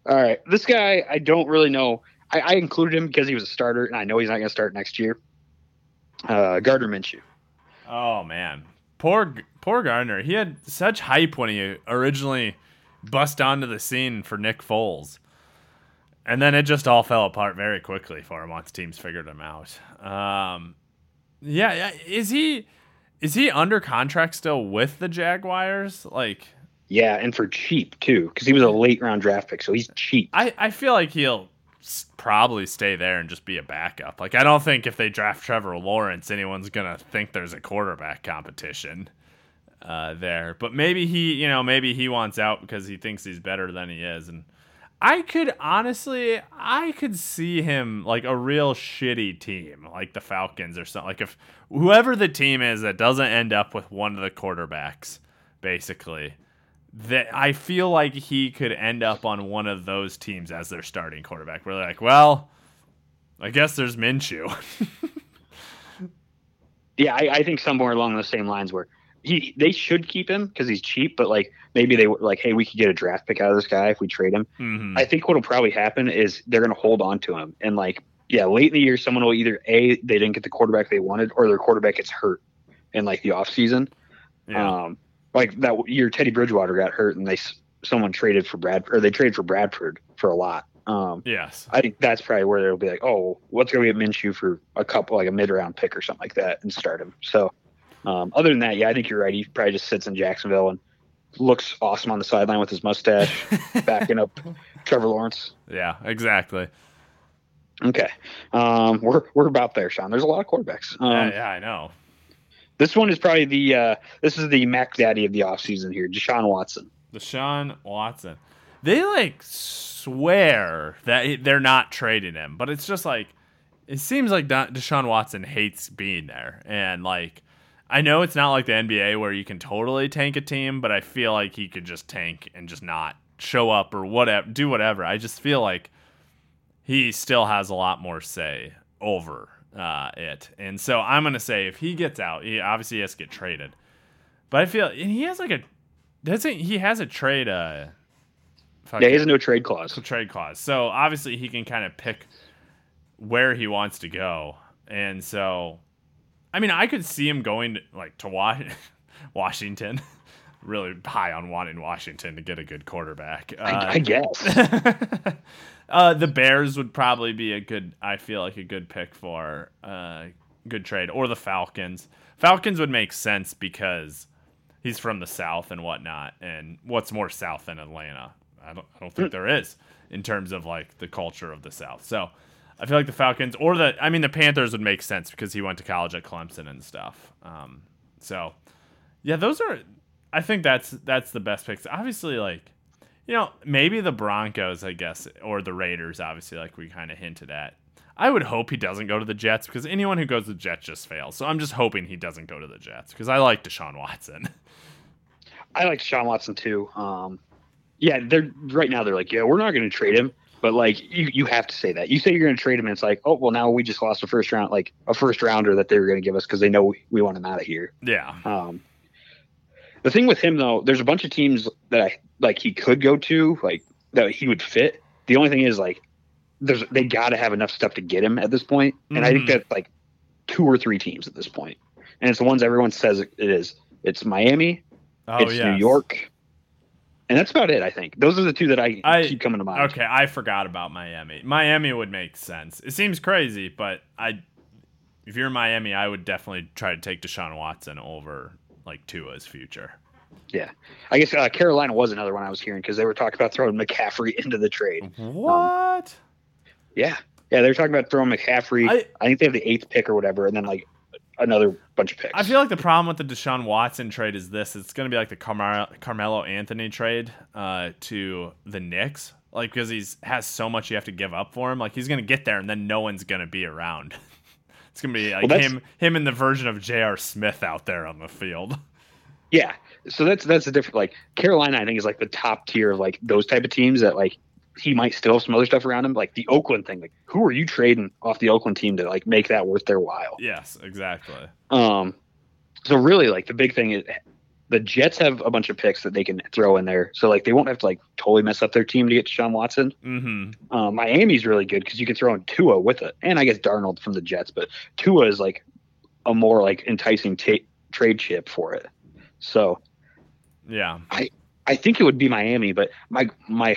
all right, this guy I don't really know. I, I included him because he was a starter, and I know he's not going to start next year. Uh, Gardner Minshew. Oh man, poor poor Gardner. He had such hype when he originally bust onto the scene for Nick Foles, and then it just all fell apart very quickly for him once teams figured him out. Um, yeah, is he is he under contract still with the Jaguars? Like, Yeah, and for cheap too, because he was a late round draft pick, so he's cheap. I I feel like he'll probably stay there and just be a backup. Like, I don't think if they draft Trevor Lawrence, anyone's gonna think there's a quarterback competition. uh, there. But maybe he, you know, maybe he wants out because he thinks he's better than he is. And I could honestly, I could see him like a real shitty team, like the Falcons or something. Like if whoever the team is that doesn't end up with one of the quarterbacks, basically, that I feel like he could end up on one of those teams as their starting quarterback. We're like, well, I guess there's Minshew. [LAUGHS] Yeah, I, I think somewhere along the same lines where he they should keep him because he's cheap, but like maybe they were like, hey, we could get a draft pick out of this guy if we trade him. Mhm. I think what'll probably happen is they're going to hold on to him, and like yeah, late in the year, someone will either a they didn't get the quarterback they wanted, or their quarterback gets hurt in like the off season. yeah. Um, like that year, Teddy Bridgewater got hurt, and they someone traded for Brad or they traded for Bradford for a lot. Um, yes. I think that's probably where they'll be like, oh, let's go get Minshew for a couple, like a mid round pick or something like that, and start him. So, um, other than that, yeah, I think you're right. He probably just sits in Jacksonville and looks awesome on the sideline with his mustache, [LAUGHS] backing up Trevor Lawrence. yeah, exactly. Okay, um, we're we're about there, Sean. There's a lot of quarterbacks. Um, yeah, yeah, I know. This one is probably the uh, this is the Mac Daddy of the offseason here, Deshaun Watson. Deshaun Watson. They like swear that they're not trading him, but it's just like it seems like Deshaun Watson hates being there, and like I know it's not like the NBA where you can totally tank a team, but I feel like he could just tank and just not show up or whatever, do whatever. I just feel like he still has a lot more say over uh, it, and so I'm gonna say if he gets out, he obviously has to get traded. But I feel and he has like a doesn't he has a trade uh Yeah, he has a no trade clause. a trade clause. So obviously he can kind of pick where he wants to go. And so I mean I could see him going to, like to Wa- [LAUGHS] Washington. [LAUGHS] really high on wanting Washington to get a good quarterback. Uh, I, I guess. [LAUGHS] uh, the Bears would probably be a good. I feel like a good pick for uh, good trade, or the Falcons. Falcons would make sense because he's from the South and whatnot. And what's more South than Atlanta? I don't. I don't think there is in terms of like the culture of the South. So I feel like the Falcons or the. I mean, the Panthers would make sense because he went to college at Clemson and stuff. Um, so yeah, those are. I think that's that's the best picks. Obviously, like you know, maybe the Broncos, I guess, or the Raiders, obviously, like we kind of hinted at. I would hope he doesn't go to the Jets because anyone who goes to the Jets just fails. So I'm just hoping he doesn't go to the Jets because I like Deshaun Watson. [LAUGHS] I like Deshaun Watson too. Um, yeah, they're right now. They're like, yeah, we're not going to trade him, but like you, you have to say that. You say you're going to trade him, and it's like, oh, well, now we just lost a first round, like a first rounder that they were going to give us because they know we, we want him out of here. yeah. Um, the thing with him though, there's a bunch of teams that I like he could go to, like that he would fit. The only thing is like, there's they got to have enough stuff to get him at this point, and I think Mhm. that's like two or three teams at this point, and it's the ones everyone says it is. It's Miami, Oh it's yeah. New York, and that's about it. I think those are the two that I, I- keep coming to mind. Okay, I forgot about Miami. Miami would make sense. It seems crazy, but I, if you're Miami, I would definitely try to take Deshaun Watson over like Tua's future. Yeah, I guess uh, Carolina was another one I was hearing because they were talking about throwing McCaffrey [LAUGHS] into the trade. What? Yeah, yeah, they were talking about throwing McCaffrey. I- I, think they have the eighth pick or whatever, and then like another bunch of picks. I feel like the problem with the Deshaun Watson trade is this: it's going to be like the Carmelo, Carmelo Anthony trade uh, to the Knicks, like because he's has so much you have to give up for him. Like he's going to get there, and then no one's going to be around [LAUGHS] It's gonna be like Well, him him and the version of J.R. Smith out there on the field. Yeah. So that's that's a different like Carolina I think is like the top tier of like those type of teams that like he might still have some other stuff around him. Like the Oakland thing. Like who are you trading off the Oakland team to like make that worth their while? yes, exactly. Um so really like the big thing is the Jets have a bunch of picks that they can throw in there. So like they won't have to like totally mess up their team to get to Sean Watson. Mm-hmm. Um, Miami's really good because you can throw in Tua with it, and I guess Darnold from the Jets, but Tua is like a more like enticing ta trade chip for it. So Yeah. I I think it would be Miami, but my my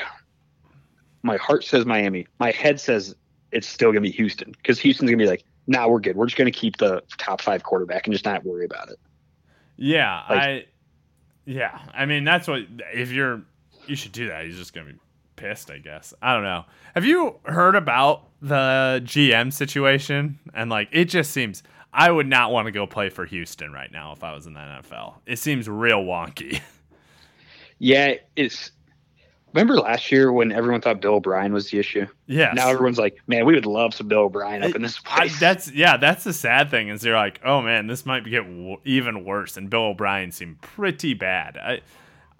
my heart says Miami. My head says it's still gonna be Houston because Houston's gonna be like, nah, we're good. We're just gonna keep the top five quarterback and just not worry about it. Yeah, Like- I yeah. I mean, that's what if you're you should do that. He's just going to be pissed, I guess. I don't know. Have you heard about the GM situation? And like it just seems I would not want to go play for Houston right now if I was in the NFL. It seems real wonky. [LAUGHS] Yeah, it's. Remember last year when everyone thought Bill O'Brien was the issue? Yeah. Now everyone's like, man, we would love some Bill O'Brien up in this I, that's yeah, that's the sad thing is they're like, oh man, this might get w- even worse. And Bill O'Brien seemed pretty bad. I,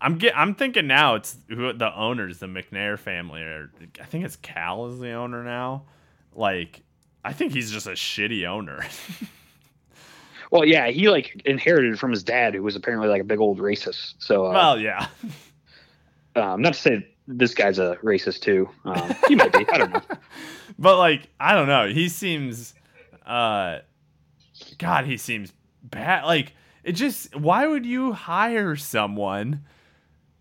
I'm get, I'm thinking now it's who the owners, the McNair family, or I think it's Cal is the owner now. Like, I think he's just a shitty owner. [LAUGHS] Well, yeah, he like inherited from his dad, who was apparently like a big old racist. So, uh, well, yeah, [LAUGHS] um, not to say this guy's a racist too. Um, he might be. I don't know. [LAUGHS] but like I don't know. He seems, uh, God, he seems bad. Like it just. Why would you hire someone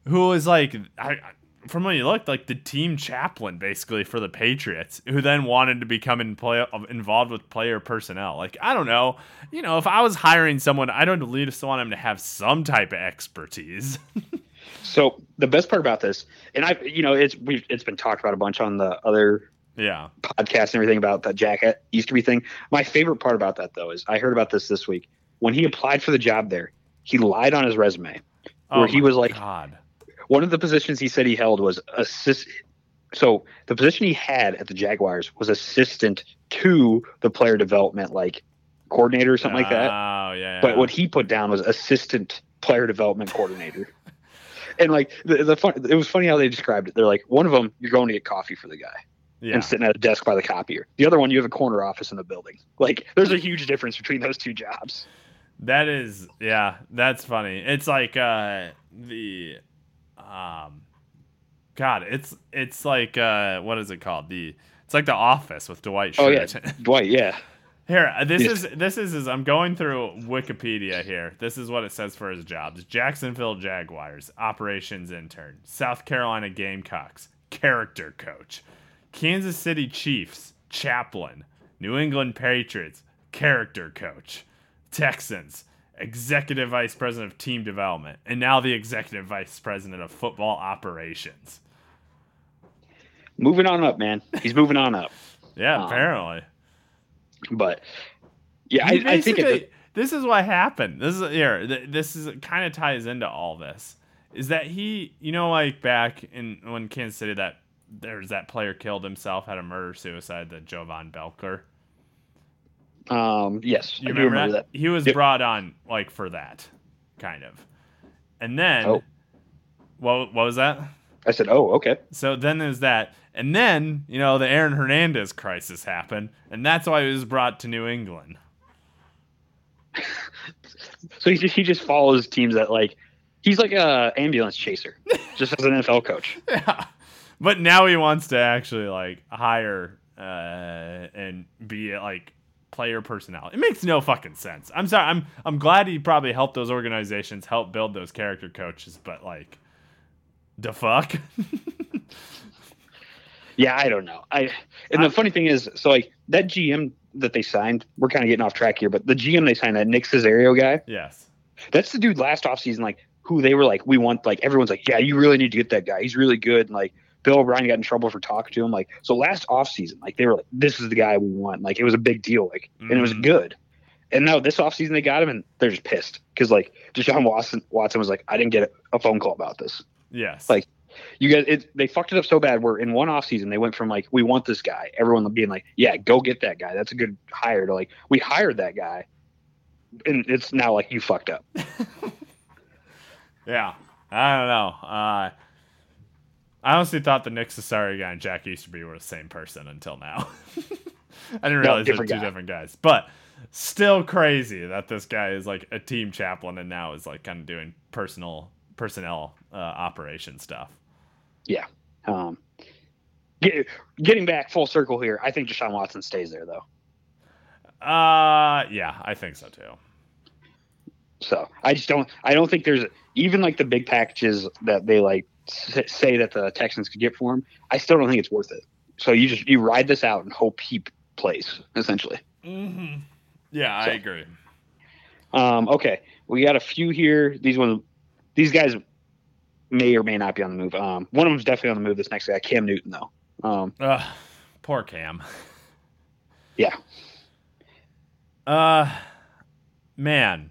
who is like I? From when you looked like the team chaplain basically for the Patriots, who then wanted to become in play, involved with player personnel. Like I don't know, you know, if I was hiring someone, I don't least want him to have some type of expertise. [LAUGHS] So the best part about this, and I, you know, it's we've it's been talked about a bunch on the other yeah, podcasts and everything about that Jack Easterby thing. My favorite part about that though is I heard about this this week when he applied for the job there. He lied on his resume. Where oh he was like- God, One of the positions he said he held was assist. So the position he had at the Jaguars was assistant to the player development, like coordinator or something like that. Oh yeah, But what he put down was assistant player development coordinator. [LAUGHS] and like the, the fun, it was funny how they described it. They're like, one of them, you're going to get coffee for the guy yeah. and sitting at a desk by the copier. The other one, you have a corner office in the building. Like, there's a huge difference between those two jobs. That is, yeah, that's funny. It's like uh the, um, God, it's it's like uh what is it called? The it's like The Office with Dwight Oh yeah, [LAUGHS] Dwight. Yeah, Here, uh, this Yes. is this is as I'm going through Wikipedia here. This is what it says for his jobs: Jacksonville Jaguars operations intern, South Carolina Gamecocks character coach, Kansas City Chiefs chaplain, New England Patriots character coach, Texans executive vice president of team development, and now the executive vice president of football operations. moving on up, man. He's moving on up. [LAUGHS] Yeah, Um, apparently. But yeah, I, I think it, this is what happened. This is here. This is kind of ties into all this. Is that he? You know, like back in when Kansas City, that there's that player killed himself, had a murder suicide, that Jovan Belcher. Um, yes, You remember, remember that? that. He was Yep. brought on like for that, kind of. And then, Oh. what what was that? I said, oh, okay. So then there's that, and then you know the Aaron Hernandez crisis happened, and that's why he was brought to New England. [LAUGHS] So he just, he just follows teams that like he's like a ambulance chaser, [LAUGHS] just as an NFL coach. Yeah. But now he wants to actually like hire uh and be like player personnel. It makes no fucking sense. I'm sorry. I'm I'm glad he probably helped those organizations help build those character coaches, but like the fuck? [LAUGHS] Yeah, I don't know. I and the I- funny thing is, so like that GM that they signed, we're kind of getting off track here, but the GM they signed, that Nick Caserio guy, yes. that's the dude last offseason, like who they were like, we want like everyone's like, yeah, you really need to get that guy. He's really good. And like Bill O'Brien got in trouble for talking to him. Like so last offseason, like they were like, this is the guy we want. Like it was a big deal. Like and it was Mhm. good. And now this offseason they got him and they're just pissed because like Deshaun Watson Watson was like, I didn't get a phone call about this. Yes. Like, you guys, it, they fucked it up so bad. Where in one off season they went from like we want this guy, everyone being like, yeah, go get that guy. That's a good hire. To like we hired that guy, and it's now like you fucked up. [LAUGHS] Yeah, I don't know. Uh, I honestly thought the Nick Caserio guy and Jack Easterby were the same person until now. [LAUGHS] I didn't realize they're two different guy. different guys, but still crazy that this guy is like a team chaplain and now is like kind of doing personal personnel uh, operation stuff. Yeah. Um, get, getting back full circle here, I think Deshaun Watson stays there though. Uh, yeah, I think so too. So I just don't. I don't think there's even like the big packages that they like say that the Texans could get for him. I still don't think it's worth it. So you just you ride this out and hope he plays essentially. Mm-hmm. Yeah, So- I agree. Um, okay, we got a few here. These one, these guys may or may not be on the move. Um, one of them's definitely on the move. This next guy, Cam Newton, though. Um, poor Cam. yeah, Uh, man,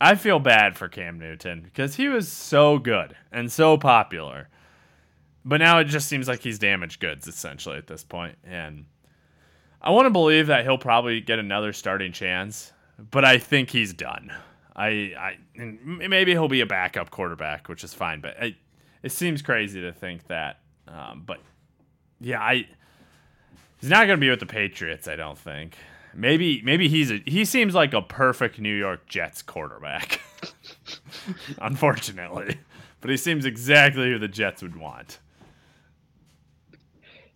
I feel bad for Cam Newton because he was so good and so popular. But now it just seems like he's damaged goods essentially at this point. And I want to believe that he'll probably get another starting chance, but I think he's done. I, I maybe he'll be a backup quarterback, which is fine. But I, it seems crazy to think that. Um, but yeah, I he's not going to be with the Patriots. I don't think. Maybe maybe he's a he seems like a perfect New York Jets quarterback. [LAUGHS] Unfortunately, but he seems exactly who the Jets would want.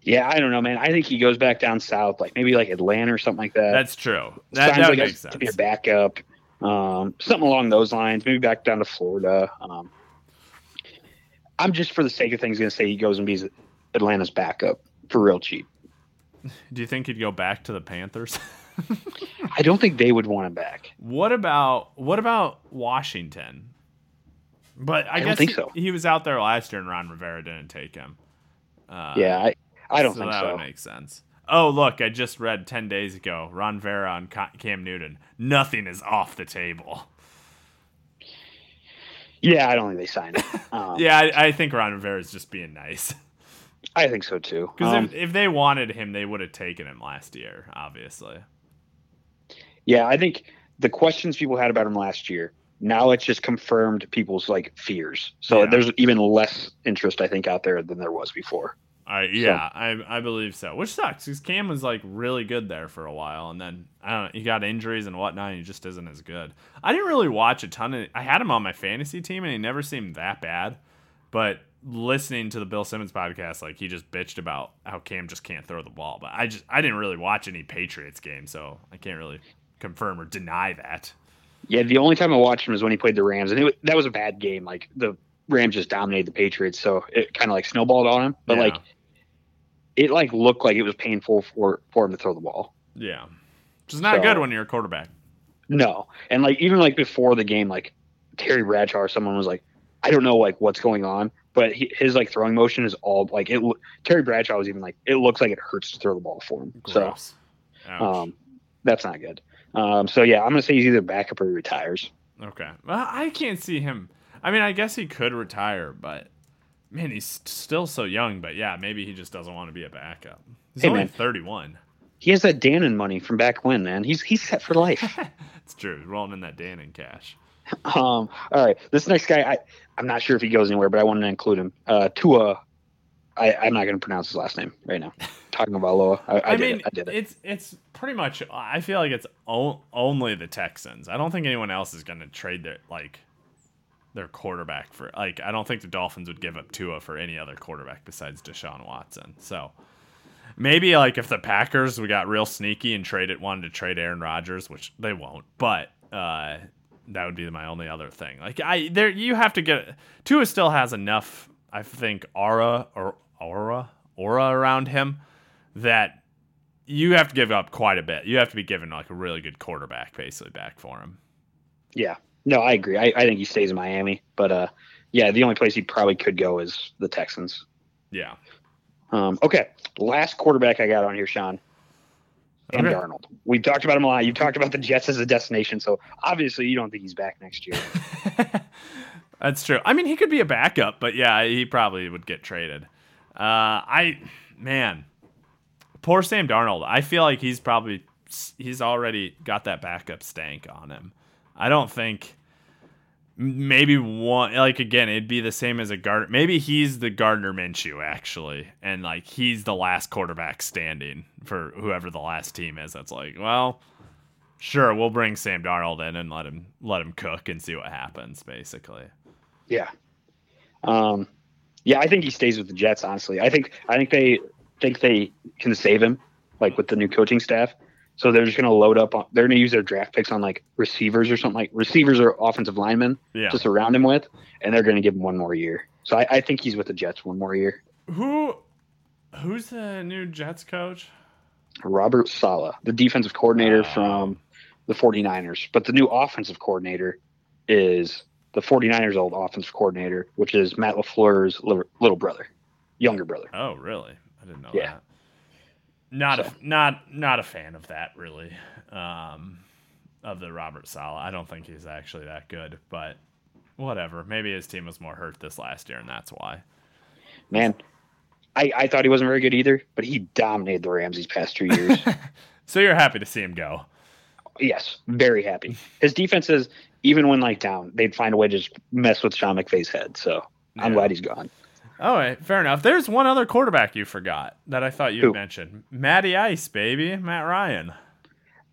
yeah. I don't know, man. I think he goes back down south, like maybe like Atlanta or something like that. That's true. That, that like makes a- to be a backup, um, something along those lines. Maybe back down to Florida. Um, I'm just for the sake of things going to say he goes and be Atlanta's backup for real cheap. [LAUGHS] Do you think he'd go back to the Panthers? [LAUGHS] I don't think they would want him back. what about what about Washington? But I, I don't guess think he, so. he was out there last year, and Ron Rivera didn't take him. Uh, yeah, I, I don't so think that so. would make sense. Oh, look, I just read 10 days ago Ron Vera on Cam Newton. Nothing is off the table. Yeah, I don't think they sign him. [LAUGHS] Um, Yeah, I, I think Ron Rivera is just being nice. I think so too. [LAUGHS] Because Um, if, if they wanted him, they would have taken him last year, obviously. Yeah, I think the questions people had about him last year. Now it's just confirmed people's like fears. So Yeah. there's even less interest, I think, out there than there was before. I, yeah, I, I believe so. Which sucks because Cam was like really good there for a while, and then I don't know, he got injuries and whatnot. And he just isn't as good. I didn't really watch a ton of. I had him on my fantasy team, and he never seemed that bad. But listening to the Bill Simmons podcast, like he just bitched about how Cam just can't throw the ball. But I just I didn't really watch any Patriots game, so I can't really confirm or deny that. Yeah, the only time I watched him was when he played the Rams, and it, that was a bad game. Like the Rams just dominated the Patriots, so it kind of like snowballed on him. But Yeah. like, it like looked like it was painful for for him to throw the ball. Yeah, which is not So- good when you're a quarterback. No, and like even like before the game, like Terry Bradshaw or someone was like, I don't know like what's going on, but he, his like throwing motion is all like it. Terry Bradshaw was even like, it looks like it hurts to throw the ball for him. Gross. Ouch. So um, that's not good. Um, so yeah, I'm gonna say he's either backup or he retires. Okay. Well, I can't see him. I mean, I guess he could retire, but man, he's still so young. But yeah, maybe he just doesn't want to be a backup. He's Hey, only man. 31. He has that Dannon money from back when, man. He's he's set for life. [LAUGHS] It's true. He's rolling in that Dannon cash. Um, all right, this next guy, I, I'm not sure if he goes anywhere, but I wanted to include him. Uh, Tua, I, I'm not going to pronounce his last name right now. [LAUGHS] Talking about Loa, I, I, I, did mean, it. I did it. it's it's pretty much. I feel like it's o- only the Texans. I don't think anyone else is going to trade their like their quarterback for like. I don't think the Dolphins would give up Tua for any other quarterback besides Deshaun Watson. So maybe like if the Packers we got real sneaky and traded wanted to trade Aaron Rodgers, which they won't, but uh, that would be my only other thing. Like I there, you have to get Tua still has enough. I think aura or aura aura around him that you have to give up quite a bit. You have to be given like a really good quarterback basically back for him. Yeah, no, I agree. I, I think he stays in Miami, but uh, yeah, the only place he probably could go is the Texans. Yeah. Um, okay, last quarterback I got on here, Sean. And Okay. Darnold. We talked about him a lot. You've talked about the Jets as a destination, so obviously you don't think he's back next year. [LAUGHS] That's true. I mean, he could be a backup, but yeah, he probably would get traded. Uh, I man, poor Sam Darnold. I feel like he's probably he's already got that backup stank on him. I don't think maybe one like again it'd be the same as a Gardner. Maybe he's the Gardner Minshew actually, and like he's the last quarterback standing for whoever the last team is. That's like well. Sure, we'll bring Sam Darnold in and let him let him cook and see what happens. Basically, yeah, um, yeah. I think he stays with the Jets. Honestly, I think I think they think they can save him, like with the new coaching staff. So they're just going to load up on. They're going to use their draft picks on like receivers or something like receivers or offensive linemen yeah. to surround him with, and they're going to give him one more year. So I, I think he's with the Jets one more year. Who, who's the new Jets coach? Robert Saleh, the defensive coordinator uh, from the 49ers. But the new offensive coordinator is the 49ers' old offensive coordinator, which is Matt LaFleur's little brother, younger brother. Oh, really? I didn't know yeah. that. Not so. a not not a fan of that really. Um, of the Robert Saleh. I don't think he's actually that good, but whatever. Maybe his team was more hurt this last year, and that's why. Man, I, I thought he wasn't very good either, but he dominated the Rams these past two years. [LAUGHS] so you're happy to see him go? Yes, very happy. His defense is even when like down, they'd find a way to just mess with Sean McVay's head. So yeah. I'm glad he's gone. All right, fair enough. There's one other quarterback you forgot that I thought you'd mention. Matty Ice, baby, Matt Ryan.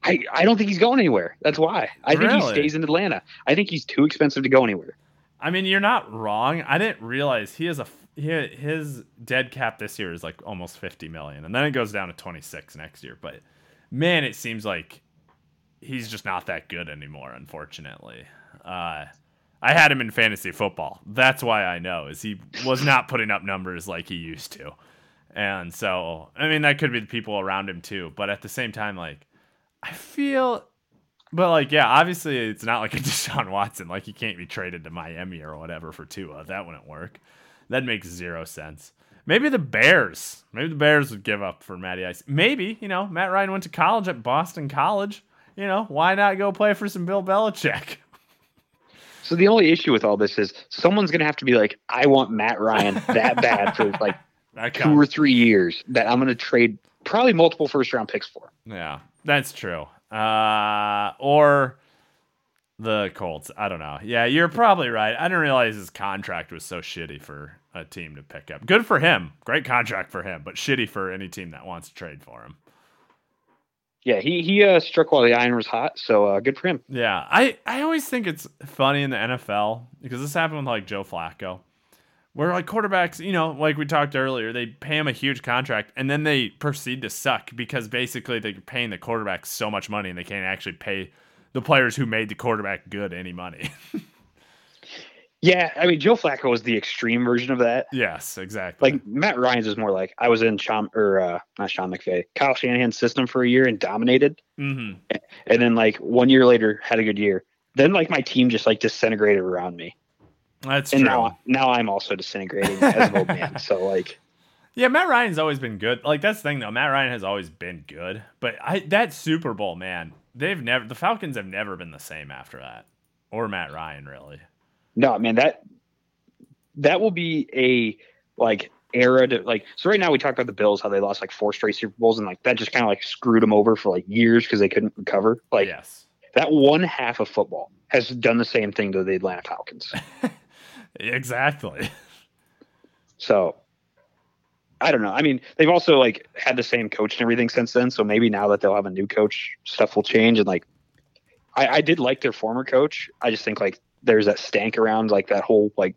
I, I don't think he's going anywhere. That's why. I really? think he stays in Atlanta. I think he's too expensive to go anywhere. I mean, you're not wrong. I didn't realize he has a he, his dead cap this year is like almost 50 million and then it goes down to 26 next year. But man, it seems like he's just not that good anymore, unfortunately. Uh, I had him in fantasy football. That's why I know is he was not putting up numbers like he used to. And so, I mean, that could be the people around him too. But at the same time, like, I feel, but like, yeah, obviously it's not like a [LAUGHS] Deshaun Watson. Like, he can't be traded to Miami or whatever for Tua. That wouldn't work. That makes zero sense. Maybe the Bears. Maybe the Bears would give up for Matty Ice. Maybe, you know, Matt Ryan went to college at Boston College you know, why not go play for some Bill Belichick? [LAUGHS] So the only issue with all this is someone's gonna have to be like, I want Matt Ryan that [LAUGHS] bad for like two or three years that I'm gonna trade probably multiple first round picks for. Yeah, that's true. Uh, or the Colts. I don't know. Yeah, you're probably right. I didn't realize his contract was so shitty for a team to pick up. Good for him. Great contract for him, but shitty for any team that wants to trade for him yeah, he he uh, struck while the iron was hot, so uh, good for him. Yeah, I I always think it's funny in the NFL because this happened with like Joe Flacco, where like quarterbacks, you know, like we talked earlier, they pay him a huge contract and then they proceed to suck because basically they're paying the quarterback so much money and they can't actually pay the players who made the quarterback good any money. [LAUGHS] Yeah, I mean Joe Flacco was the extreme version of that. Yes, exactly. Like Matt Ryan's is more like I was in Sean or uh, not Sean McVay, Kyle Shanahan's system for a year and dominated, mm-hmm. and then like one year later had a good year. Then like my team just like disintegrated around me. That's and true. now now I'm also disintegrating as an old man. So like. [LAUGHS] Yeah, Matt Ryan's always been good. Like that's the thing though. Matt Ryan has always been good, but I that Super Bowl man, they've never the Falcons have never been the same after that, or Matt Ryan really. No, man, that that will be a like era to like so right now we talked about the bills how they lost like four straight super bowls and like that just kind of like screwed them over for like years because they couldn't recover. Like yes. that one half of football has done the same thing to the atlanta falcons. [LAUGHS] Exactly. So i don't know. I mean they've also like had the same coach and everything since then so maybe now that they'll have a new coach stuff will change and like i, I did like their former coach. I just think like there's that stank around like that whole like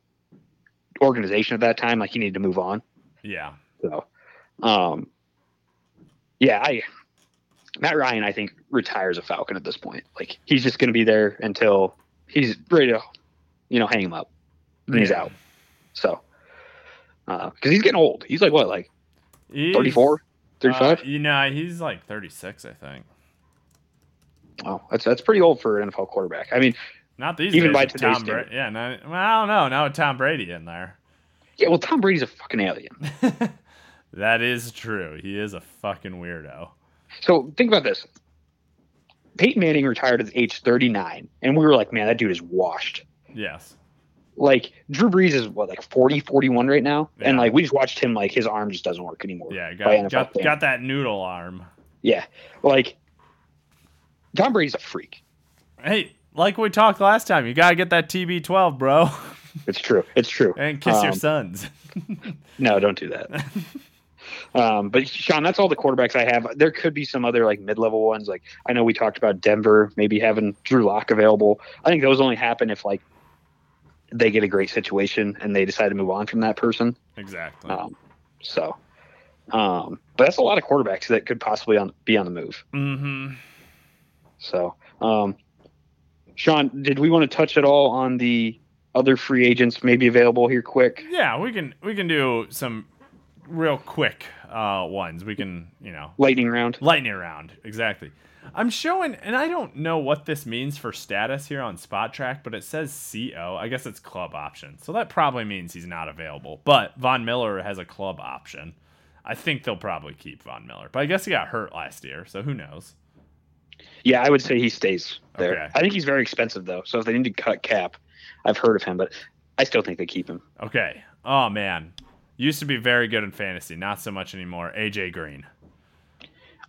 organization at that time. Like he needed to move on. Yeah. So, um, yeah, I Matt Ryan, I think retires a Falcon at this point. Like he's just going to be there until he's ready to, you know, hang him up. And he's out. So, because uh, he's getting old. He's like what, like 34, 35? Uh, you know, he's like 36, I think. Oh, that's that's pretty old for an NFL quarterback. I mean, not these even days by today's Tom Brady. Yeah, no, well, I don't know. Now with Tom Brady in there. Yeah, well, Tom Brady's a fucking alien. [LAUGHS] that is true. He is a fucking weirdo. So think about this. Peyton Manning retired at age 39, and we were like, man, that dude is washed. Yes. like Drew Brees is what like 40, 41 right now, and like we just watched him like his arm just doesn't work anymore. Yeah, got got, got that noodle arm. yeah, like Tom Brady's a freak. Hey, like we talked last time, you gotta get that TB12, bro, It's true. It's true. and kiss your Um, sons. [LAUGHS] No, don't do that. um, but Sean, that's all the quarterbacks I have. There could be some other like mid-level ones. Like I know we talked about Denver, maybe having Drew Lock available. I think those only happen if like they get a great situation and they decide to move on from that person. exactly. Um, so, um, but that's a lot of quarterbacks that could possibly on, be on the move. mm-hmm. So, um, Sean, did we want to touch at all on the other free agents maybe available here quick? Yeah, we can we can do some real quick uh, ones. We can you know Lightning round. lightning round exactly. I'm showing, and I don't know what this means for status here on Spotrac, but it says CO. I guess it's club option, so that probably means he's not available. But Von Miller has a club option. I think they'll probably keep Von Miller, but I guess he got hurt last year, so who knows? Yeah, I would say he stays there. Okay. I think he's very expensive though. So if they need to cut cap, I've heard of him, but I still think they keep him. Okay. Oh man, used to be very good in fantasy, not so much anymore. AJ Green.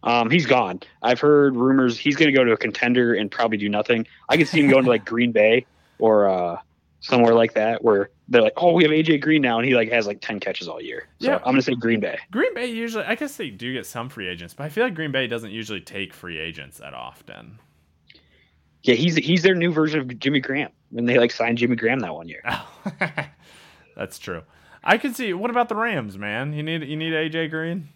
Um, he's gone. I've heard rumors he's going to go to a contender and probably do nothing. I could see him going to like [LAUGHS] Green Bay or uh, somewhere like that where they're like, "Oh, we have AJ Green now," and he like has like ten catches all year. So Yeah. I'm going to say Green Bay. Green Bay usually, I guess they do get some free agents, but I feel like Green Bay doesn't usually take free agents that often. Yeah, he's he's their new version of Jimmy Graham when they like signed Jimmy Graham that one year. [LAUGHS] That's true. I can see. What about the Rams, man? You need you need AJ Green.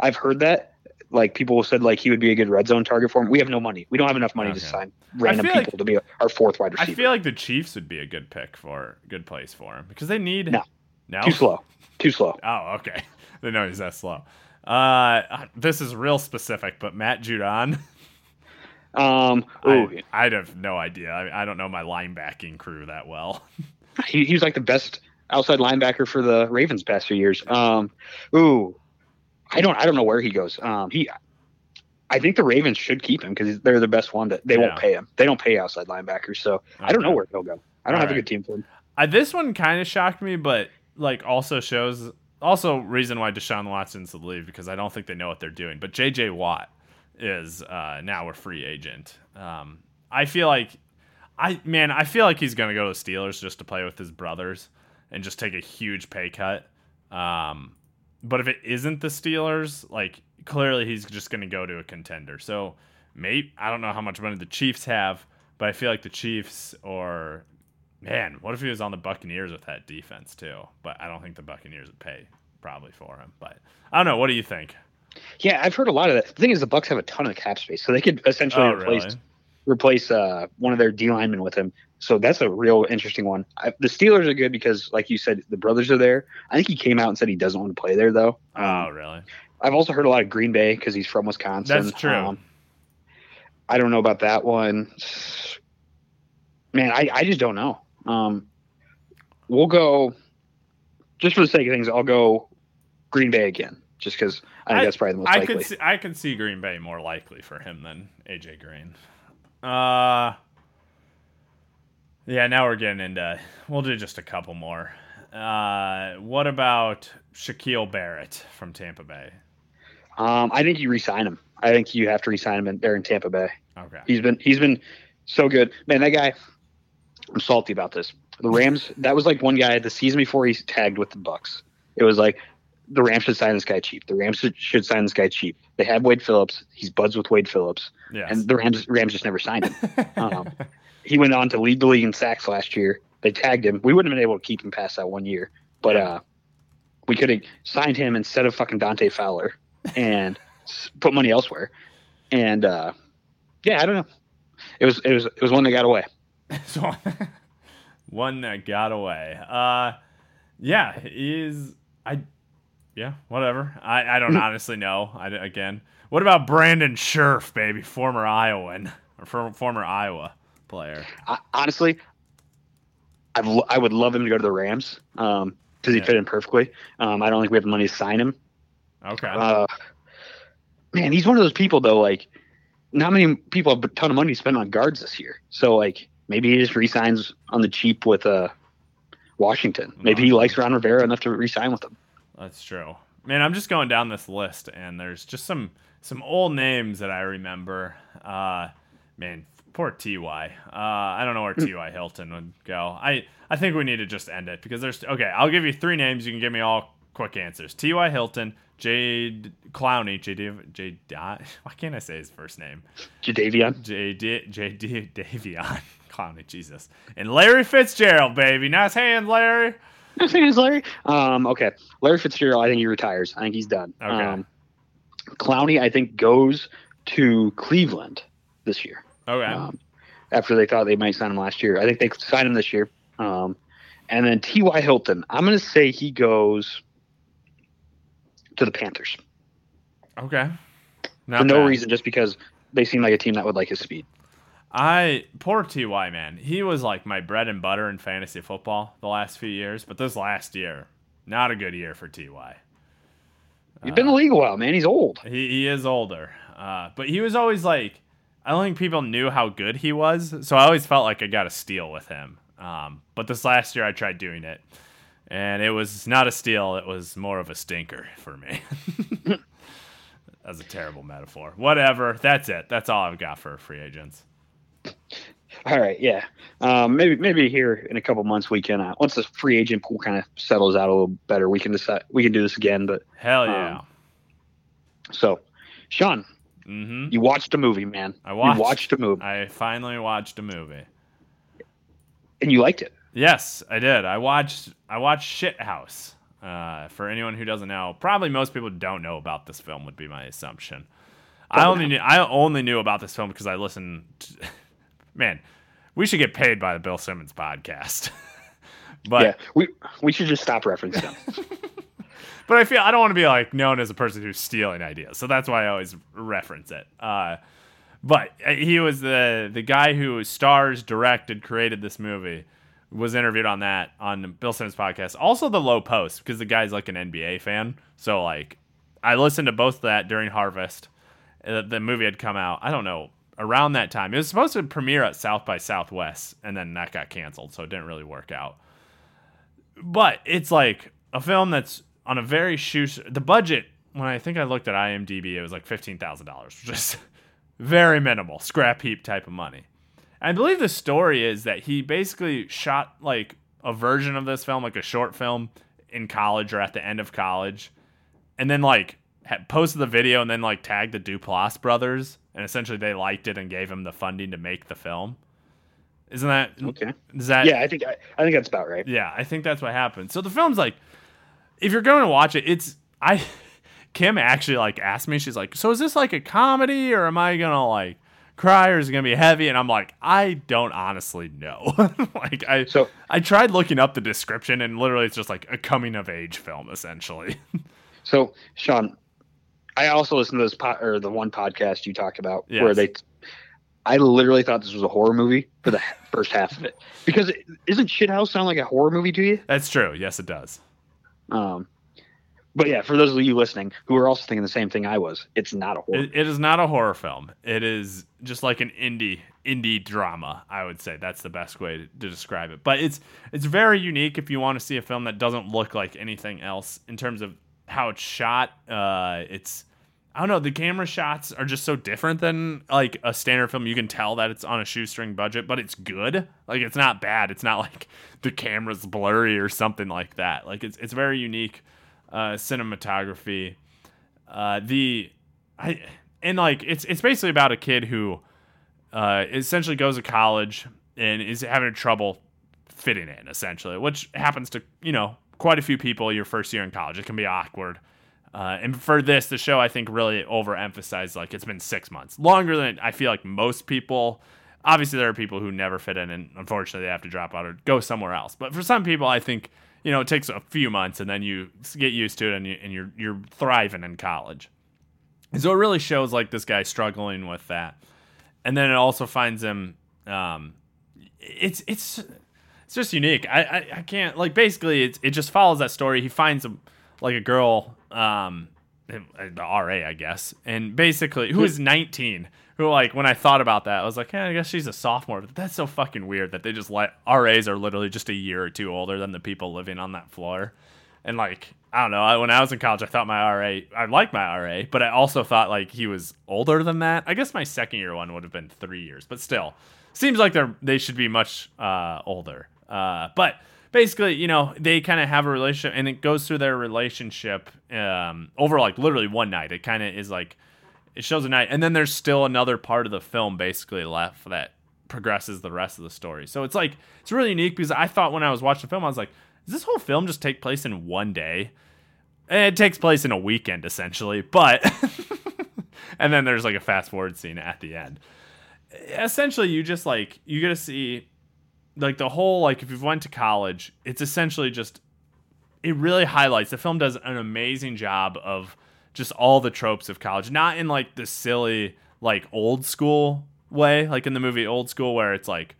I've heard that. Like people said, like he would be a good red zone target for him. We have no money. We don't have enough money Okay. to sign random people like- to be our fourth wide receiver. I feel like the Chiefs would be a good pick for good place for him because they need No. no Too slow. Too slow. Oh, okay. [LAUGHS] They know he's that slow. Uh, this is real specific, but Matt Judon. Um, ooh, I, I'd have no idea. I, I don't know my linebacking crew that well. [LAUGHS] he, he was like the best outside linebacker for the Ravens past few years. Um, ooh, I don't I don't know where he goes. Um, he, I think the Ravens should keep him because they're the best one. That they Yeah. won't pay him. They don't pay outside linebackers, so I don't know where he'll go. I don't All have right. a good team for him. Uh, this one kind of shocked me, but like also shows also reason why Deshaun Watson's to leave because I don't think they know what they're doing. But J.J. Watt is uh, now a free agent. Um, I feel like I man, I feel like he's gonna go to the Steelers just to play with his brothers and just take a huge pay cut. Um, but if it isn't the Steelers, like clearly he's just gonna go to a contender. So maybe I don't know how much money the Chiefs have, but I feel like the Chiefs or Man, what if he was on the Buccaneers with that defense too? But I don't think the Buccaneers would pay probably for him. But I don't know. What do you think? Yeah, I've heard a lot of that. The thing is, the Bucks have a ton of cap space, so they could essentially Oh, replace really? replace uh, one of their D linemen with him. So that's a real interesting one. I, the Steelers are good because, like you said, the brothers are there. I think he came out and said he doesn't want to play there, though. Um, Oh, really? I've also heard a lot of Green Bay because he's from Wisconsin. That's true. Um, I don't know about that one. Man, I, I just don't know. Um, we'll go, just for the sake of things, I'll go Green Bay again, just because I think I- that's probably the most I likely. could see, I could see Green Bay more likely for him than AJ Green. Uh, yeah. Now we're getting into. We'll do just a couple more. Uh, what about Shaquil Barrett from Tampa Bay? Um, I think you resign him. I think you have to resign him in, there in Tampa Bay. Okay. He's been he's been so good, man. That guy, I'm salty about this. The Rams. that was like one guy the season before he tagged with the Bucks. It was like the Rams should sign this guy cheap. The Rams should, should sign this guy cheap. They have Wade Phillips. He's buds with Wade Phillips, Yes. and the Rams Rams just never signed him. [LAUGHS] um, he went on to lead the league in sacks last year. They tagged him. We wouldn't have been able to keep him past that one year, but uh, we could have signed him instead of fucking Dante Fowler [LAUGHS] and put money elsewhere. And uh, yeah, I don't know. It was it was it was one that got away. so [LAUGHS] one that got away. Uh, yeah, is I, yeah, whatever. I I don't honestly know. I again, what about Brandon Scherff, baby, former Iowan or for, former Iowa player? I, honestly, I've, I would love him to go to the Rams because he Yeah. fit in perfectly. Um, I don't think we have the money to sign him. Okay, Uh, man, he's one of those people though. Like, not many people have a ton of money to spend on guards this year. So like, maybe he just resigns on the cheap with uh Washington. Maybe he likes Ron Rivera enough to re-sign with him. That's true. Man, I'm just going down this list, and there's just some some old names that I remember. Uh, man, poor Ty. Uh, I don't know where Ty Hilton would go. I I think we need to just end it because there's okay. I'll give you three names. You can give me all quick answers. Ty Hilton, Jade Clowney, J D J. [LAUGHS] Why can't I say his first name? Jadeveon. J D J D Davion [LAUGHS] Clowney, Jesus, and Larry Fitzgerald, baby. Nice hands, Larry. Nice hands, Larry. Um, okay, Larry Fitzgerald. I think he retires. I think he's done. Okay. Um, Clowney, I think, goes to Cleveland this year. Okay. Um, after they thought they might sign him last year, I think they signed him this year. Um, and then T.Y. Hilton, I'm going to say he goes to the Panthers okay. Not for no bad. reason, just because they seem like a team that would like his speed. I poor Ty man. He was like my bread and butter in fantasy football the last few years, but this last year, not a good year for Ty. He's been in the league a while, man. He's old. He he is older, uh, but he was always like I don't think people knew how good he was, so I always felt like I got a steal with him. Um, but this last year I tried doing it, and it was not a steal; it was more of a stinker for me. [LAUGHS] That's a terrible metaphor. Whatever. That's it. That's all I've got for free agents. All right, yeah. Um, maybe maybe here in a couple months we can uh, once the free agent pool kind of settles out a little better, we can decide we can do this again. But Hell yeah. Um, so, Sean, mm-hmm. you watched a movie, man. I watched. You watched a movie, I finally watched a movie. and you liked it. Yes, I did. I watched. I watched Shithouse. Uh, for anyone who doesn't know, probably most people don't know about this film. Would be my assumption. I only knew. I only knew about this film because I listened. To, [LAUGHS] man, we should get paid by the Bill Simmons podcast. [LAUGHS] but yeah, we we should just stop referencing them. [LAUGHS] but I feel I don't want to be like known as a person who's stealing ideas, so that's why I always reference it. Uh, but uh, he was the the guy who stars, directed, created this movie. Was interviewed on that on Bill Simmons podcast. Also, the Lowe Post because the guy's like an NBA fan. So like, I listened to both of that during Harvest. Uh, the movie had come out. I don't know around that time. It was supposed to premiere at South by Southwest, and then that got canceled, so it didn't really work out. But it's like a film that's on a very shoe. The budget when I think I looked at IMDb, it was like fifteen thousand dollars, which is [LAUGHS] very minimal, scrap heap type of money. I believe the story is that he basically shot like a version of this film, like a short film, in college or at the end of college, and then like posted the video and then like tagged the Duplass brothers, and essentially they liked it and gave him the funding to make the film. Isn't that Okay. Is that Yeah, I think I, I think that's about right. yeah, I think that's what happened. So the film's like, if you're going to watch it, it's I. [LAUGHS] Kim actually like asked me, she's like, so is this like a comedy or am I gonna like cry or is it gonna be heavy? And I'm like, I don't honestly know. [LAUGHS] like I So I tried looking up the description and literally it's just like a coming of age film essentially. [LAUGHS] so Sean, I also listened to this pod, or the one podcast you talked about Yes. where they. I literally thought this was a horror movie for the first half of it because it, isn't Shithouse sound like a horror movie to you? that's true. Yes, it does. Um, but yeah, for those of you listening who are also thinking the same thing I was, it's not a horror. It, it is not a horror film. It is just like an indie indie drama. I would say that's the best way to, to describe it. But it's it's very unique if you want to see a film that doesn't look like anything else in terms of how it's shot. Uh, it's I don't know. The camera shots are just so different than like a standard film. You can tell that it's on a shoestring budget, but it's good. Like it's not bad. It's not like [LAUGHS] the camera's blurry or something like that. Like it's it's very unique uh, cinematography. Uh, the I and like it's it's basically about a kid who uh, essentially goes to college and is having trouble fitting in, essentially, which happens to you know quite a few people your first year in college. It can be awkward. Uh, and for this, the show I think really overemphasized like it's been six months longer than I feel like most people. Obviously, there are people who never fit in, and unfortunately, they have to drop out or go somewhere else. But for some people, I think you know it takes a few months, and then you get used to it, and, you, and you're you're thriving in college. And so it really shows like this guy struggling with that, and then it also finds him. Um, it's it's it's just unique. I, I, I can't like basically it, it just follows that story. He finds a like a girl um the RA, I guess, and basically who is 19. Who like when I thought about that, I was like, yeah, I guess she's a sophomore. But that's so fucking weird that they just let RAs are literally just a year or two older than the people living on that floor. And like, I don't know. I, when I was in college, I thought my RA, I liked my RA, but I also thought like he was older than that. I guess my second year one would have been three years, but still, seems like they're they should be much uh, older. Uh, but basically, you know, they kind of have a relationship, and it goes through their relationship um, over like literally one night. It kind of is like it shows a night, and then there's still another part of the film basically left that progresses the rest of the story. So it's like it's really unique because I thought when I was watching the film, I was like, does this whole film just take place in one day? And it takes place in a weekend essentially, but [LAUGHS] and then there's like a fast forward scene at the end. Essentially, you just like you get to see like the whole like if you've went to college, it's essentially just it really highlights the film does an amazing job of just all the tropes of college, not in like the silly like old school way, like in the movie Old School where it's like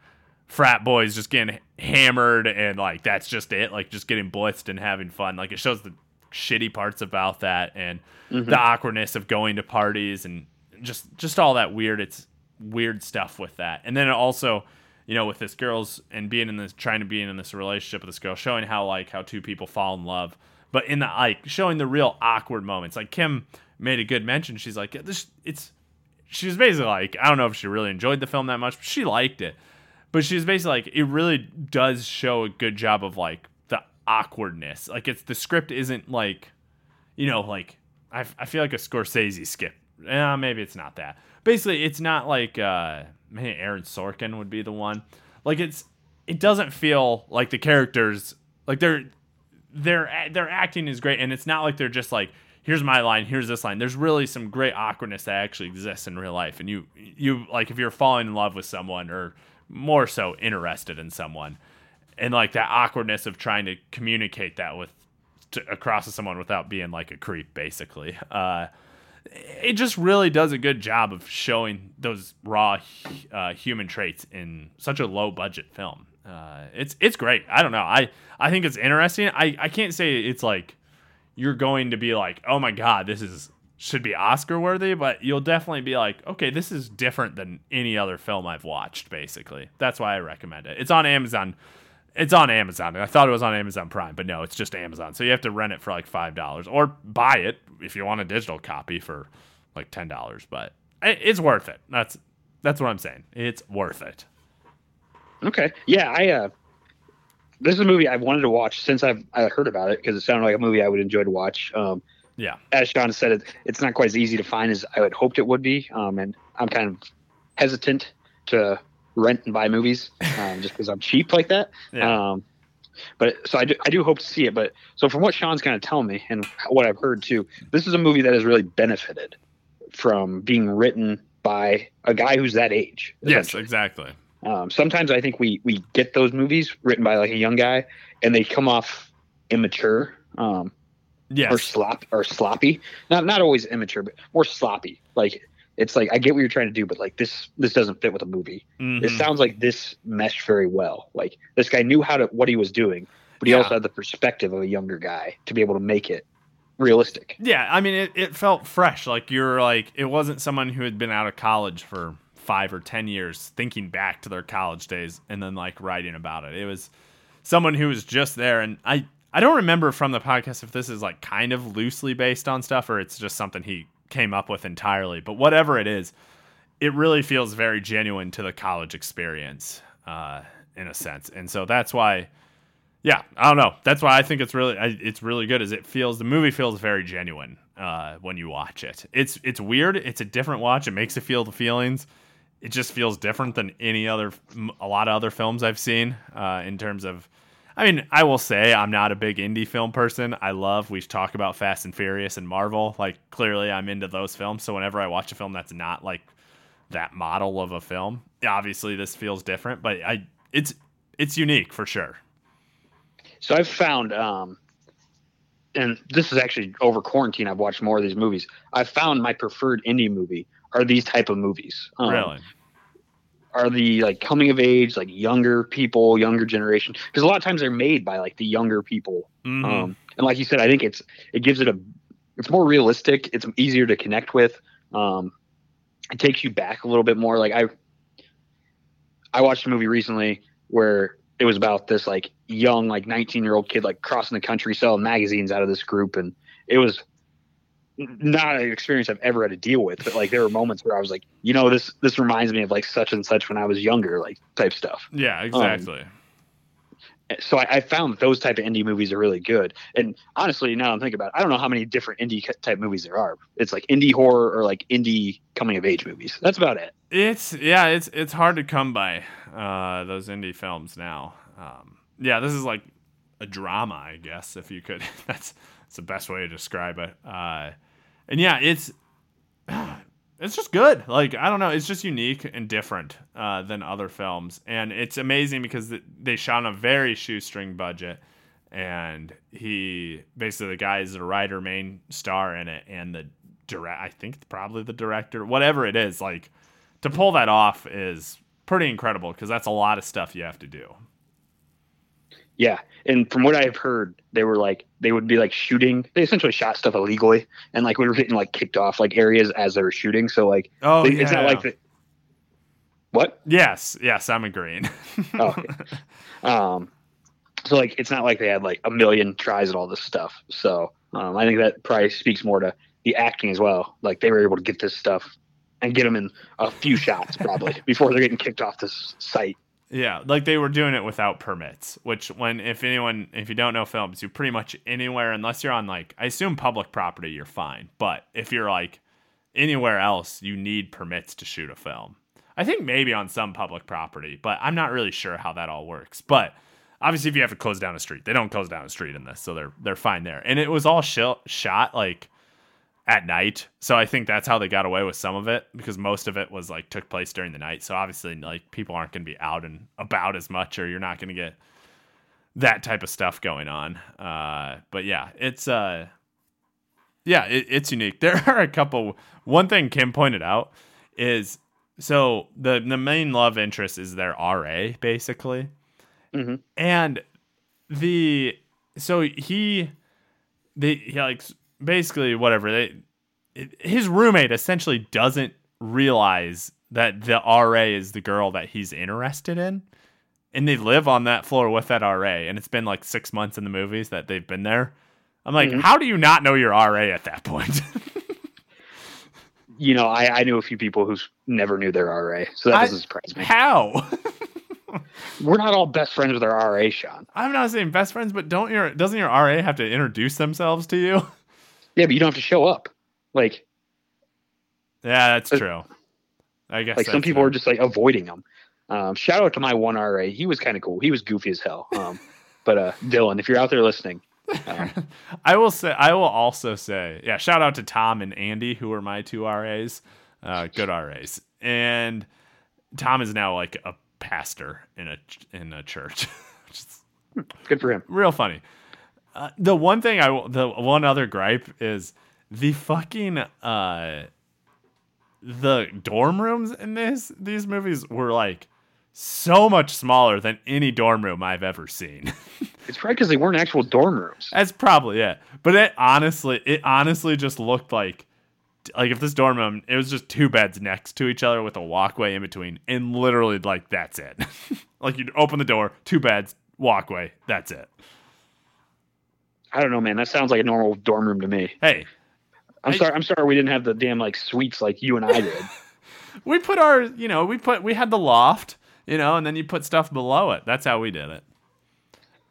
frat boys just getting hammered and like that's just it, like just getting blitzed and having fun. Like it shows the shitty parts about that and mm-hmm. the awkwardness of going to parties and just just all that weird it's weird stuff with that. And then it also you know, with this girl's and being in this, trying to be in this relationship with this girl, showing how like how two people fall in love, but in the like showing the real awkward moments. Like Kim made a good mention. She's like, this, it's. She was basically like, I don't know if she really enjoyed the film that much, but she liked it. But she's basically like, it really does show a good job of like the awkwardness. Like it's the script isn't like, you know, like I, I feel like a Scorsese skip. Yeah, maybe it's not that. Basically, it's not like. uh maybe Aaron Sorkin would be the one. Like it's it doesn't feel like the characters like they're their their acting is great and it's not like they're just like here's my line here's this line there's really some great awkwardness that actually exists in real life and you you like if you're falling in love with someone or more so interested in someone and like that awkwardness of trying to communicate that with to, across to someone without being like a creep basically uh it just really does a good job of showing those raw uh, human traits in such a low budget film. Uh, it's it's great. I don't know. I I think it's interesting. I I can't say it's like you're going to be like, oh my god, this is should be Oscar worthy, but you'll definitely be like, okay, this is different than any other film I've watched. Basically, that's why I recommend it. It's on Amazon. It's on Amazon. I thought it was on Amazon Prime, but no, it's just Amazon. So you have to rent it for like five dollars or buy it if you want a digital copy for like ten dollars. But it's worth it. That's that's what I'm saying. It's worth it. Okay. Yeah, I uh this is a movie I've wanted to watch since I've I heard about it because it sounded like a movie I would enjoy to watch. Um, yeah. As Sean said, it, it's not quite as easy to find as I had hoped it would be, um, and I'm kind of hesitant to rent and buy movies um, just because I'm cheap like that. Yeah. Um, but so I do, I do hope to see it. But so from what Sean's kind of telling me and what I've heard too, this is a movie that has really benefited from being written by a guy who's that age. Yes, exactly. Um, sometimes I think we we get those movies written by like a young guy, and they come off immature. Um, yes. or slop or sloppy. Not not always immature, but more sloppy. Like it's like I get what you're trying to do, but like this this doesn't fit with a movie. Mm-hmm. It sounds like this meshed very well. Like this guy knew how to what he was doing, but he yeah. also had the perspective of a younger guy to be able to make it realistic. Yeah, I mean it, it felt fresh. Like you're like it wasn't someone who had been out of college for five or ten years thinking back to their college days and then like writing about it. It was someone who was just there and I I don't remember from the podcast if this is like kind of loosely based on stuff or it's just something he came up with entirely. But whatever it is, it really feels very genuine to the college experience, uh, in a sense. And so that's why, yeah, I don't know. That's why I think it's really it's really good. Is it feels the movie feels very genuine uh, when you watch it. It's it's weird. It's a different watch. It makes you feel the feelings. It just feels different than any other a lot of other films I've seen uh, in terms of I mean, I will say I'm not a big indie film person. I love we talk about Fast and Furious and Marvel. Like clearly I'm into those films. So whenever I watch a film that's not like that model of a film, obviously this feels different, but I it's it's unique for sure. So I've found um and this is actually over quarantine I've watched more of these movies. I've found my preferred indie movie are these type of movies. Um, really? Are the like coming of age, like younger people, younger generation. Because a lot of times they're made by like the younger people. Mm-hmm. Um, and like you said, I think it's it gives it a it's more realistic. It's easier to connect with. Um, it takes you back a little bit more. Like I, I watched a movie recently where it was about this like young like 19 year old kid like crossing the country selling magazines out of this group, and it was not an experience I've ever had to deal with. But like there were moments where I was like, you know, this this reminds me of like such and such when I was younger, like type stuff Yeah, exactly. so I, I found those type of indie movies are really good. And honestly, now I'm thinking about it, I don't know how many different indie type movies there are. It's like indie horror or like indie coming of age movies. That's about it. It's yeah, it's it's hard to come by uh, those indie films now. Um, yeah, this is like a drama, I guess, if you could. [LAUGHS] That's that's the best way to describe it. Uh, and yeah, it's [SIGHS] it's just good. Like I don't know, it's just unique and different uh, than other films, and it's amazing because they shot on a very shoestring budget. And he basically the guy is the writer, main star in it, and the direct. I think probably the director, whatever it is. Like to pull that off is pretty incredible because that's a lot of stuff you have to do. Yeah. And from what I've heard, they were like, they would be like shooting. They essentially shot stuff illegally. And like we were getting like kicked off like areas as they were shooting. So like, Oh, they- it's not like the, what? Yes, yes, I'm agreeing. [LAUGHS] Oh, okay. Um, so like it's not like they had like a million tries at all this stuff. So um, I think that probably speaks more to the acting as well. Like they were able to get this stuff and get them in a few shots probably [LAUGHS] before they're getting kicked off this site. Yeah, like they were doing it without permits, which when if anyone if you don't know films, you pretty much anywhere unless you're on like I assume public property, you're fine. But if you're like anywhere else, you need permits to shoot a film. I think maybe on some public property, but I'm not really sure how that all works. But obviously if you have to close down a street, they don't close down a street in this, so they're they're fine there. And it was all shot like at night. So I think that's how they got away with some of it because most of it was like took place during the night. So obviously like people aren't going to be out and about as much or you're not going to get that type of stuff going on. Uh but yeah, it's uh yeah, it, it's unique. [LAUGHS] There are a couple one thing Kim pointed out is so the the main love interest is their RA basically. Mhm. And the so he they he like basically whatever they his roommate essentially doesn't realize that the RA is the girl that he's interested in and they live on that floor with that RA and it's been like 6 months in the movies that they've been there I'm like Mhm. how do you not know your RA at that point You know, I, I knew a few people who never knew their RA, so that I- doesn't surprise me. how [LAUGHS] We're not all best friends with our RA, Sean. I'm not saying best friends but don't your doesn't your RA have to introduce themselves to you Yeah, but you don't have to show up. Like, yeah that's Uh, true I guess like some people fair. are just like avoiding them. Um, shout out to my one RA. He was kind of cool. He was goofy as hell. Um, [LAUGHS] but uh, Dylan, if you're out there listening, um, [LAUGHS] I will say, I will also say, yeah. Shout out to Tom and Andy, who are my two RAs, uh, good RAs, and Tom is now like a pastor in a in a church. [LAUGHS] which is good for him. real funny. Uh, the one thing I, the one other gripe is the fucking uh, the dorm rooms in this these movies were like so much smaller than any dorm room I've ever seen. [LAUGHS] It's probably because they weren't actual dorm rooms. That's probably it. But it honestly, it honestly just looked like, like if this dorm room, it was just two beds next to each other with a walkway in between, and literally like that's it. [LAUGHS] like you'd open the door, two beds, walkway, that's it. I don't know, man. That sounds like a normal dorm room to me. Hey, I'm I- sorry. I'm sorry we didn't have the damn like suites like you and I did. [LAUGHS] we put our, you know, we put we had the loft, you know, and then you put stuff below it. That's how we did it.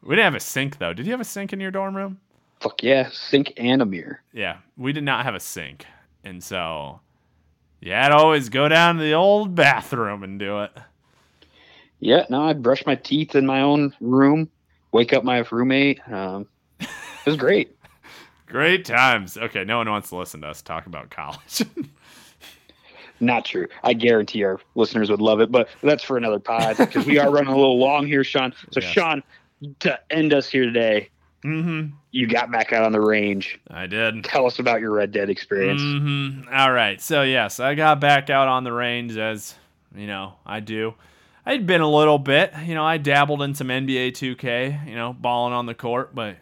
We didn't have a sink though. Did you have a sink in your dorm room? Fuck yeah, sink and a mirror. Yeah, we did not have a sink, and so you had to always go down to the old bathroom and do it. Yeah, no, I'd brush my teeth in my own room, wake up my roommate. Um, it was great. Great times. Okay, no one wants to listen to us talk about college. [LAUGHS] Not true. I guarantee our listeners would love it, but that's for another pod because we are running a little long here, Sean. So, Yes. Sean, to end us here today, mm-hmm. you got back out on the range. I did. Tell us about your Red Dead experience. Mm-hmm. All right. So yes, I got back out on the range as you know I do. I'd been a little bit, you know, I dabbled in some NBA 2K, you know, balling on the court, but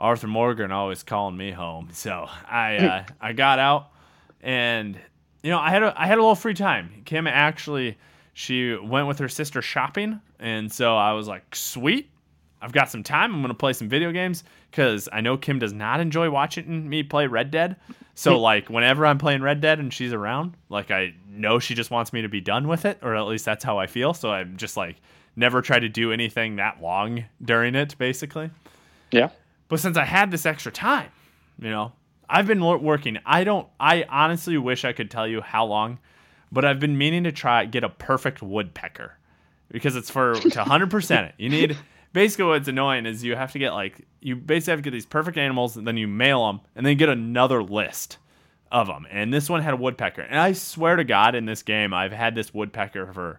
Arthur Morgan always calling me home. [LAUGHS] So I uh, I got out, and you know I had a I had a little free time. Kim actually she went with her sister shopping, and so I was like, sweet. I've got some time. I'm gonna play some video games because I know Kim does not enjoy watching me play Red Dead. So like whenever I'm playing Red Dead and she's around, like I know she just wants me to be done with it, or at least that's how I feel. So I'm just like never try to do anything that long during it, basically. Yeah. But since I had this extra time, you know, I've been working. I don't. I honestly wish I could tell you how long, but I've been meaning to try get a perfect woodpecker because it's for to [LAUGHS] 100% it. You need basically what's annoying is you have to get like you basically have to get these perfect animals and then you mail them and then get another list of them. And this one had a woodpecker. And I swear to God, in this game, I've had this woodpecker for.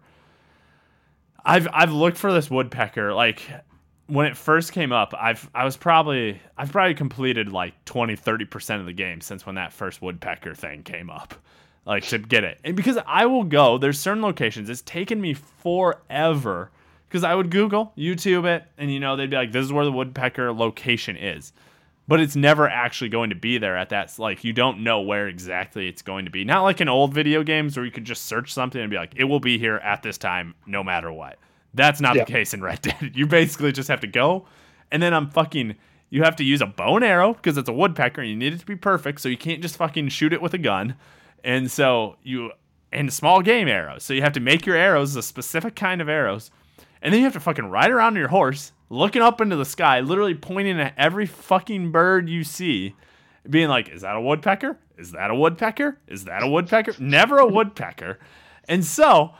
I've I've looked for this woodpecker like when it first came up. I've I was probably I've probably completed like 20 30 percent of the game since when that first woodpecker thing came up, like to get it. And because I will go, there's certain locations. It's taken me forever because I would Google, YouTube it, and you know they'd be like, "This is where the woodpecker location is," but it's never actually going to be there at that. Like you don't know where exactly it's going to be. Not like in old video games where you could just search something and be like, "It will be here at this time, no matter what." That's not Yeah. the case in Red [LAUGHS] Dead. You basically just have to go, and then I'm fucking. You have to use a bow and arrow because it's a woodpecker and you need it to be perfect. So you can't just fucking shoot it with a gun. And so you and small game arrows. So you have to make your arrows a specific kind of arrows. And then you have to fucking ride around on your horse, looking up into the sky, literally pointing at every fucking bird you see, being like, is that a woodpecker? Is that a woodpecker? Is that a woodpecker? Never a woodpecker. And so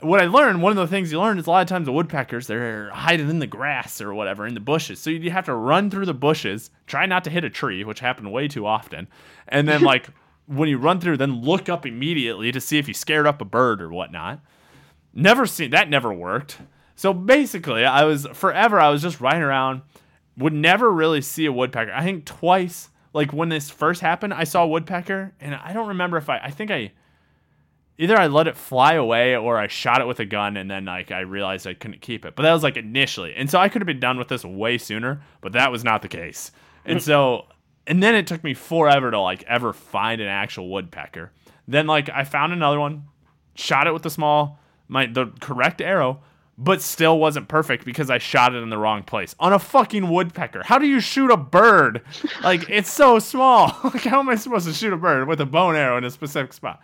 what I learned, one of the things you learn is a lot of times the woodpeckers, they're hiding in the grass or whatever, in the bushes. So you have to run through the bushes, try not to hit a tree, which happened way too often. And then, [LAUGHS] like, when you run through, then look up immediately to see if you scared up a bird or whatnot. Never seen that, never worked. So basically, I was forever, I was just riding around, would never really see a woodpecker. I think twice, like when this first happened, I saw a woodpecker, and I don't remember if I, I think I, either I let it fly away or I shot it with a gun and then like I realized I couldn't keep it. But that was like initially. And so I could have been done with this way sooner, but that was not the case. And so and then it took me forever to like ever find an actual woodpecker. Then like I found another one, shot it with the small my the correct arrow, but still wasn't perfect because I shot it in the wrong place on a fucking woodpecker. How do you shoot a bird? Like it's so small. [LAUGHS] like how am I supposed to shoot a bird with a bone arrow in a specific spot?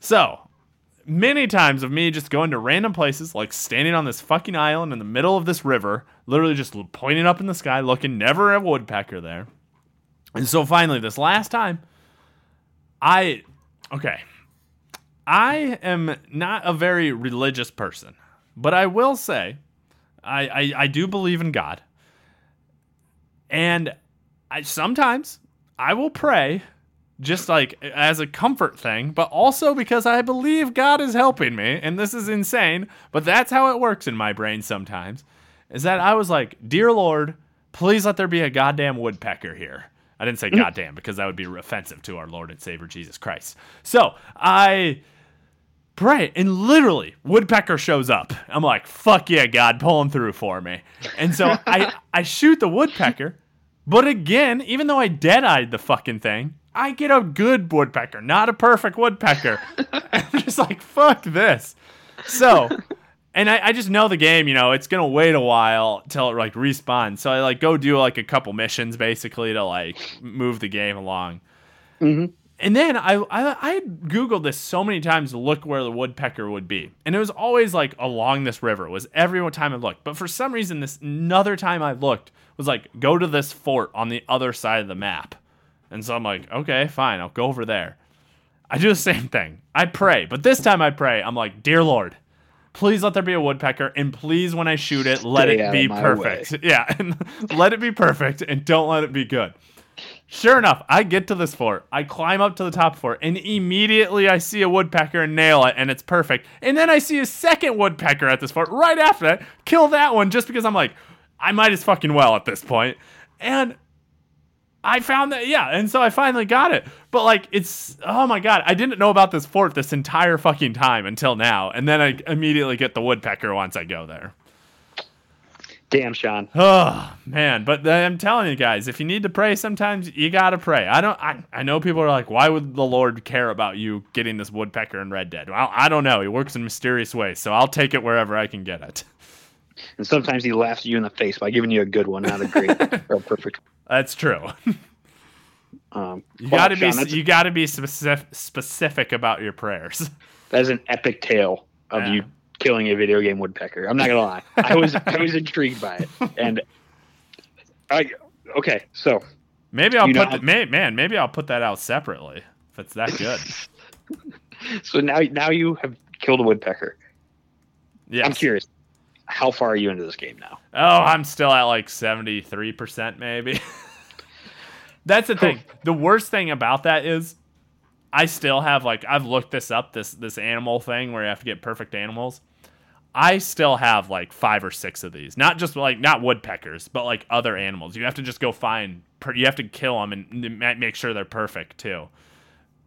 So, many times of me just going to random places, like standing on this fucking island in the middle of this river, literally just pointing up in the sky, looking, never a woodpecker there. And so finally, this last time, I, okay, I am not a very religious person, but I will say, I, I, I do believe in God. And I sometimes I will pray just like as a comfort thing, but also because I believe God is helping me, and this is insane, but that's how it works in my brain sometimes. Is that I was like, Dear Lord, please let there be a goddamn woodpecker here. I didn't say mm-hmm. goddamn because that would be offensive to our Lord and Savior Jesus Christ. So I pray, and literally, woodpecker shows up. I'm like, fuck yeah, God, pulling through for me. And so I [LAUGHS] I shoot the woodpecker, but again, even though I dead-eyed the fucking thing, I get a good woodpecker, not a perfect woodpecker. [LAUGHS] I'm just like, fuck this. So, and I, I just know the game, you know, it's gonna wait a while till it like respawns. So I like go do like a couple missions basically to like move the game along. Mm-hmm. And then I, I I had googled this so many times to look where the woodpecker would be, and it was always like along this river. It was every time I looked, but for some reason, this another time I looked was like go to this fort on the other side of the map, and so I'm like, okay, fine, I'll go over there. I do the same thing. I pray, but this time I pray. I'm like, dear Lord, please let there be a woodpecker, and please when I shoot it, let Stay it be perfect. [LAUGHS] Yeah, and [LAUGHS] let it be perfect, and don't let it be good. Sure enough, I get to this fort. I climb up to the top fort, and immediately I see a woodpecker and nail it, and it's perfect. And then I see a second woodpecker at this fort right after that, kill that one just because I'm like, I might as fucking well at this point. And I found that, yeah, and so I finally got it. But like, it's oh my god, I didn't know about this fort this entire fucking time until now, and then I immediately get the woodpecker once I go there. Damn, Sean. [SIGHS] Oh man, but I'm telling you guys, if you need to pray, sometimes you gotta pray. I don't. I, I know people are like, why would the Lord care about you getting this woodpecker in Red Dead? Well, I don't know. He works in mysterious ways, so I'll take it wherever I can get it. And sometimes he laughs at you in the face by giving you a good one, not a great [LAUGHS] or a perfect. That's true. [LAUGHS] Um, You gotta be Sean, that's, you gotta be specific specific about your prayers. [LAUGHS] that is an epic tale of Yeah. you killing a video game woodpecker. I'm not gonna lie. I was I was intrigued by it, and I okay. So Maybe I'll You know put the, may, man. Maybe I'll put that out separately if it's that good. so now now you have killed a woodpecker. Yeah. I'm curious. How far are you into this game now? Oh, I'm still at like 73% maybe. [LAUGHS] That's the thing. The worst thing about that is I still have like I've looked this up this this animal thing where you have to get perfect animals. I still have like 5 or 6 of these. Not just like not woodpeckers, but like other animals. You have to just go find per- you have to kill them and make sure they're perfect too.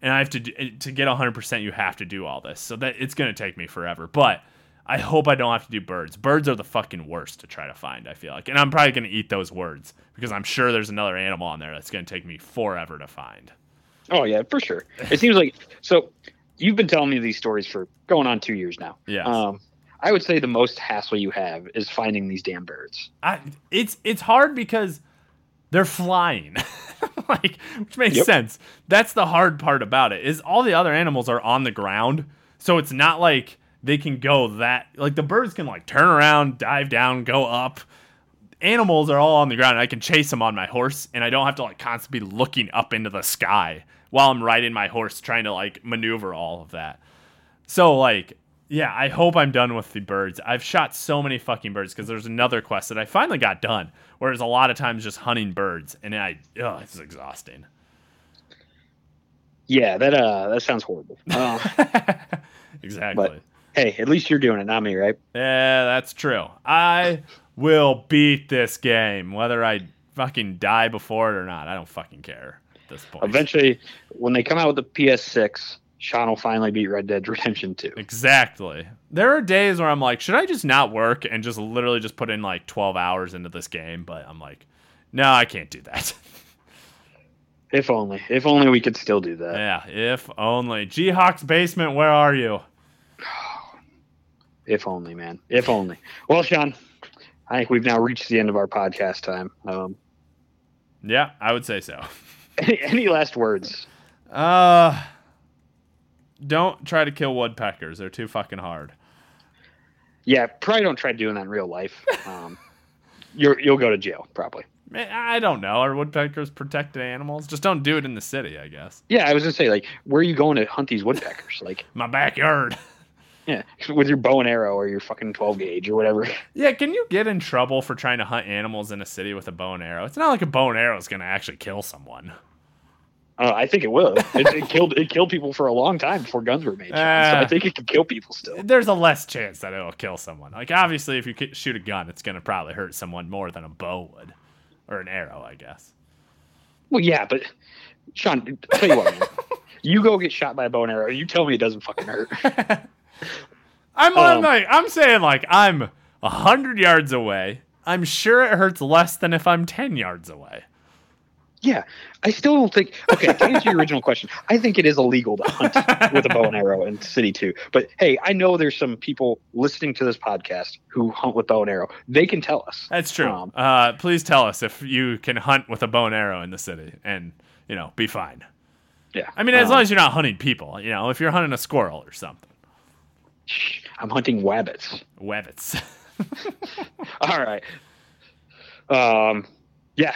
And I have to to get 100% you have to do all this. So that it's going to take me forever. But I hope I don't have to do birds. Birds are the fucking worst to try to find, I feel like. And I'm probably going to eat those words because I'm sure there's another animal on there that's going to take me forever to find. Oh yeah, for sure. It seems like so. You've been telling me these stories for going on two years now. Yeah. Um, I would say the most hassle you have is finding these damn birds. I, it's it's hard because they're flying. [LAUGHS] like which makes Yep. sense. That's the hard part about it. Is all the other animals are on the ground. So it's not like they can go that like the birds can like turn around, dive down, go up. Animals are all on the ground. And I can chase them on my horse and I don't have to like constantly be looking up into the sky while I'm riding my horse trying to like maneuver all of that. So like, yeah, I hope I'm done with the birds. I've shot so many fucking birds because there's another quest that I finally got done, whereas a lot of times just hunting birds, and I, oh, it's exhausting. Yeah, that uh, that sounds horrible. Uh, [LAUGHS] exactly. Hey, at least you're doing it, not me, right? yeah, that's true. I will beat this game, whether I fucking die before it or not. I don't fucking care at this point. Eventually, when they come out with the PS6, Sean will finally beat Red Dead Redemption 2. Exactly. There are days where I'm like, should I just not work and just literally just put in like 12 hours into this game? But I'm like, no, I can't do that. If only, if only we could still do that. yeah, if only. G Hawk's basement, where are you? If only, man. If only. Well, Sean, I think we've now reached the end of our podcast time. Um, Yeah, I would say so. [LAUGHS] any, any last words? Uh, don't try to kill woodpeckers. They're too fucking hard. Yeah, probably don't try doing that in real life. Um, [LAUGHS] you're, you'll go to jail, probably. I don't know. Are woodpeckers protected animals? Just don't do it in the city, I guess. Yeah, I was gonna say, like, where are you going to hunt these woodpeckers? Like, [LAUGHS] My backyard. Yeah, with your bow and arrow or your fucking twelve gauge or whatever. [LAUGHS] Yeah, can you get in trouble for trying to hunt animals in a city with a bow and arrow? It's not like a bow and arrow is going to actually kill someone. Uh, I think it will. It, it [LAUGHS] killed it killed people for a long time before guns were made. Sean, so Ah. I think it can kill people still. There's a less chance that it'll kill someone. Like, obviously, if you shoot a gun, it's going to probably hurt someone more than a bow would. Or an arrow, I guess. Well, yeah, but Sean, tell you what, man. [LAUGHS] You go get shot by a bow and arrow. You tell me it doesn't fucking hurt. I'm, I'm Um, like, I'm saying, like, I'm a 100 yards away. I'm sure it hurts less than if I'm 10 yards away. Yeah, I still don't think. Okay, to answer your original question, I think it is illegal to hunt [LAUGHS] with a bow and arrow in City Two. But hey, I know there's some people listening to this podcast who hunt with bow and arrow. They can tell us. That's true. Um, uh, please tell us if you can hunt with a bow and arrow in the city and, you know, be fine. Yeah, I mean, as um, long as you're not hunting people, you know, if you're hunting a squirrel or something. Shh, I'm hunting wabbits. Webbits. [LAUGHS] All right. Um, yeah.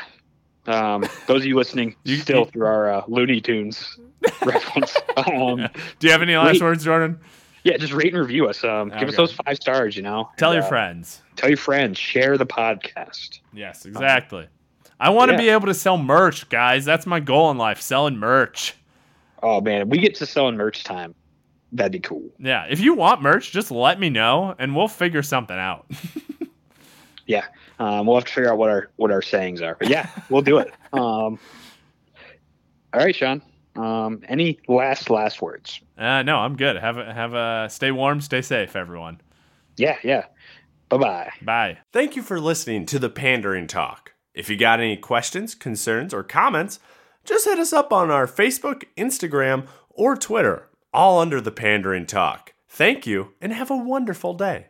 Um, those of you listening [LAUGHS] You- still through our uh, Looney Tunes [LAUGHS] reference. Um, Do you have any last Wait. words, Jordan? yeah, just rate and review us. Um, give us those five stars. You know, Tell And, your uh, friends. Tell your friends. Share the podcast. Yes, exactly. I want to yeah. be able to sell merch, guys. That's my goal in life, selling merch. Oh man, we get to selling merch time that'd be cool. Yeah, if you want merch, just let me know and we'll figure something out. [LAUGHS] yeah, um, we'll have to figure out what our what our sayings are. But yeah, we'll do it. [LAUGHS] Um, all right, Sean. Um, any last last words? Uh, no, I'm good. Have a, have a stay warm, stay safe, everyone. Yeah, yeah. Bye bye. Bye. Thank you for listening to the Pandaring Talk. If you got any questions, concerns, or comments, just hit us up on our Facebook, Instagram, or Twitter all under the Pandaring talk. Thank you and have a wonderful day.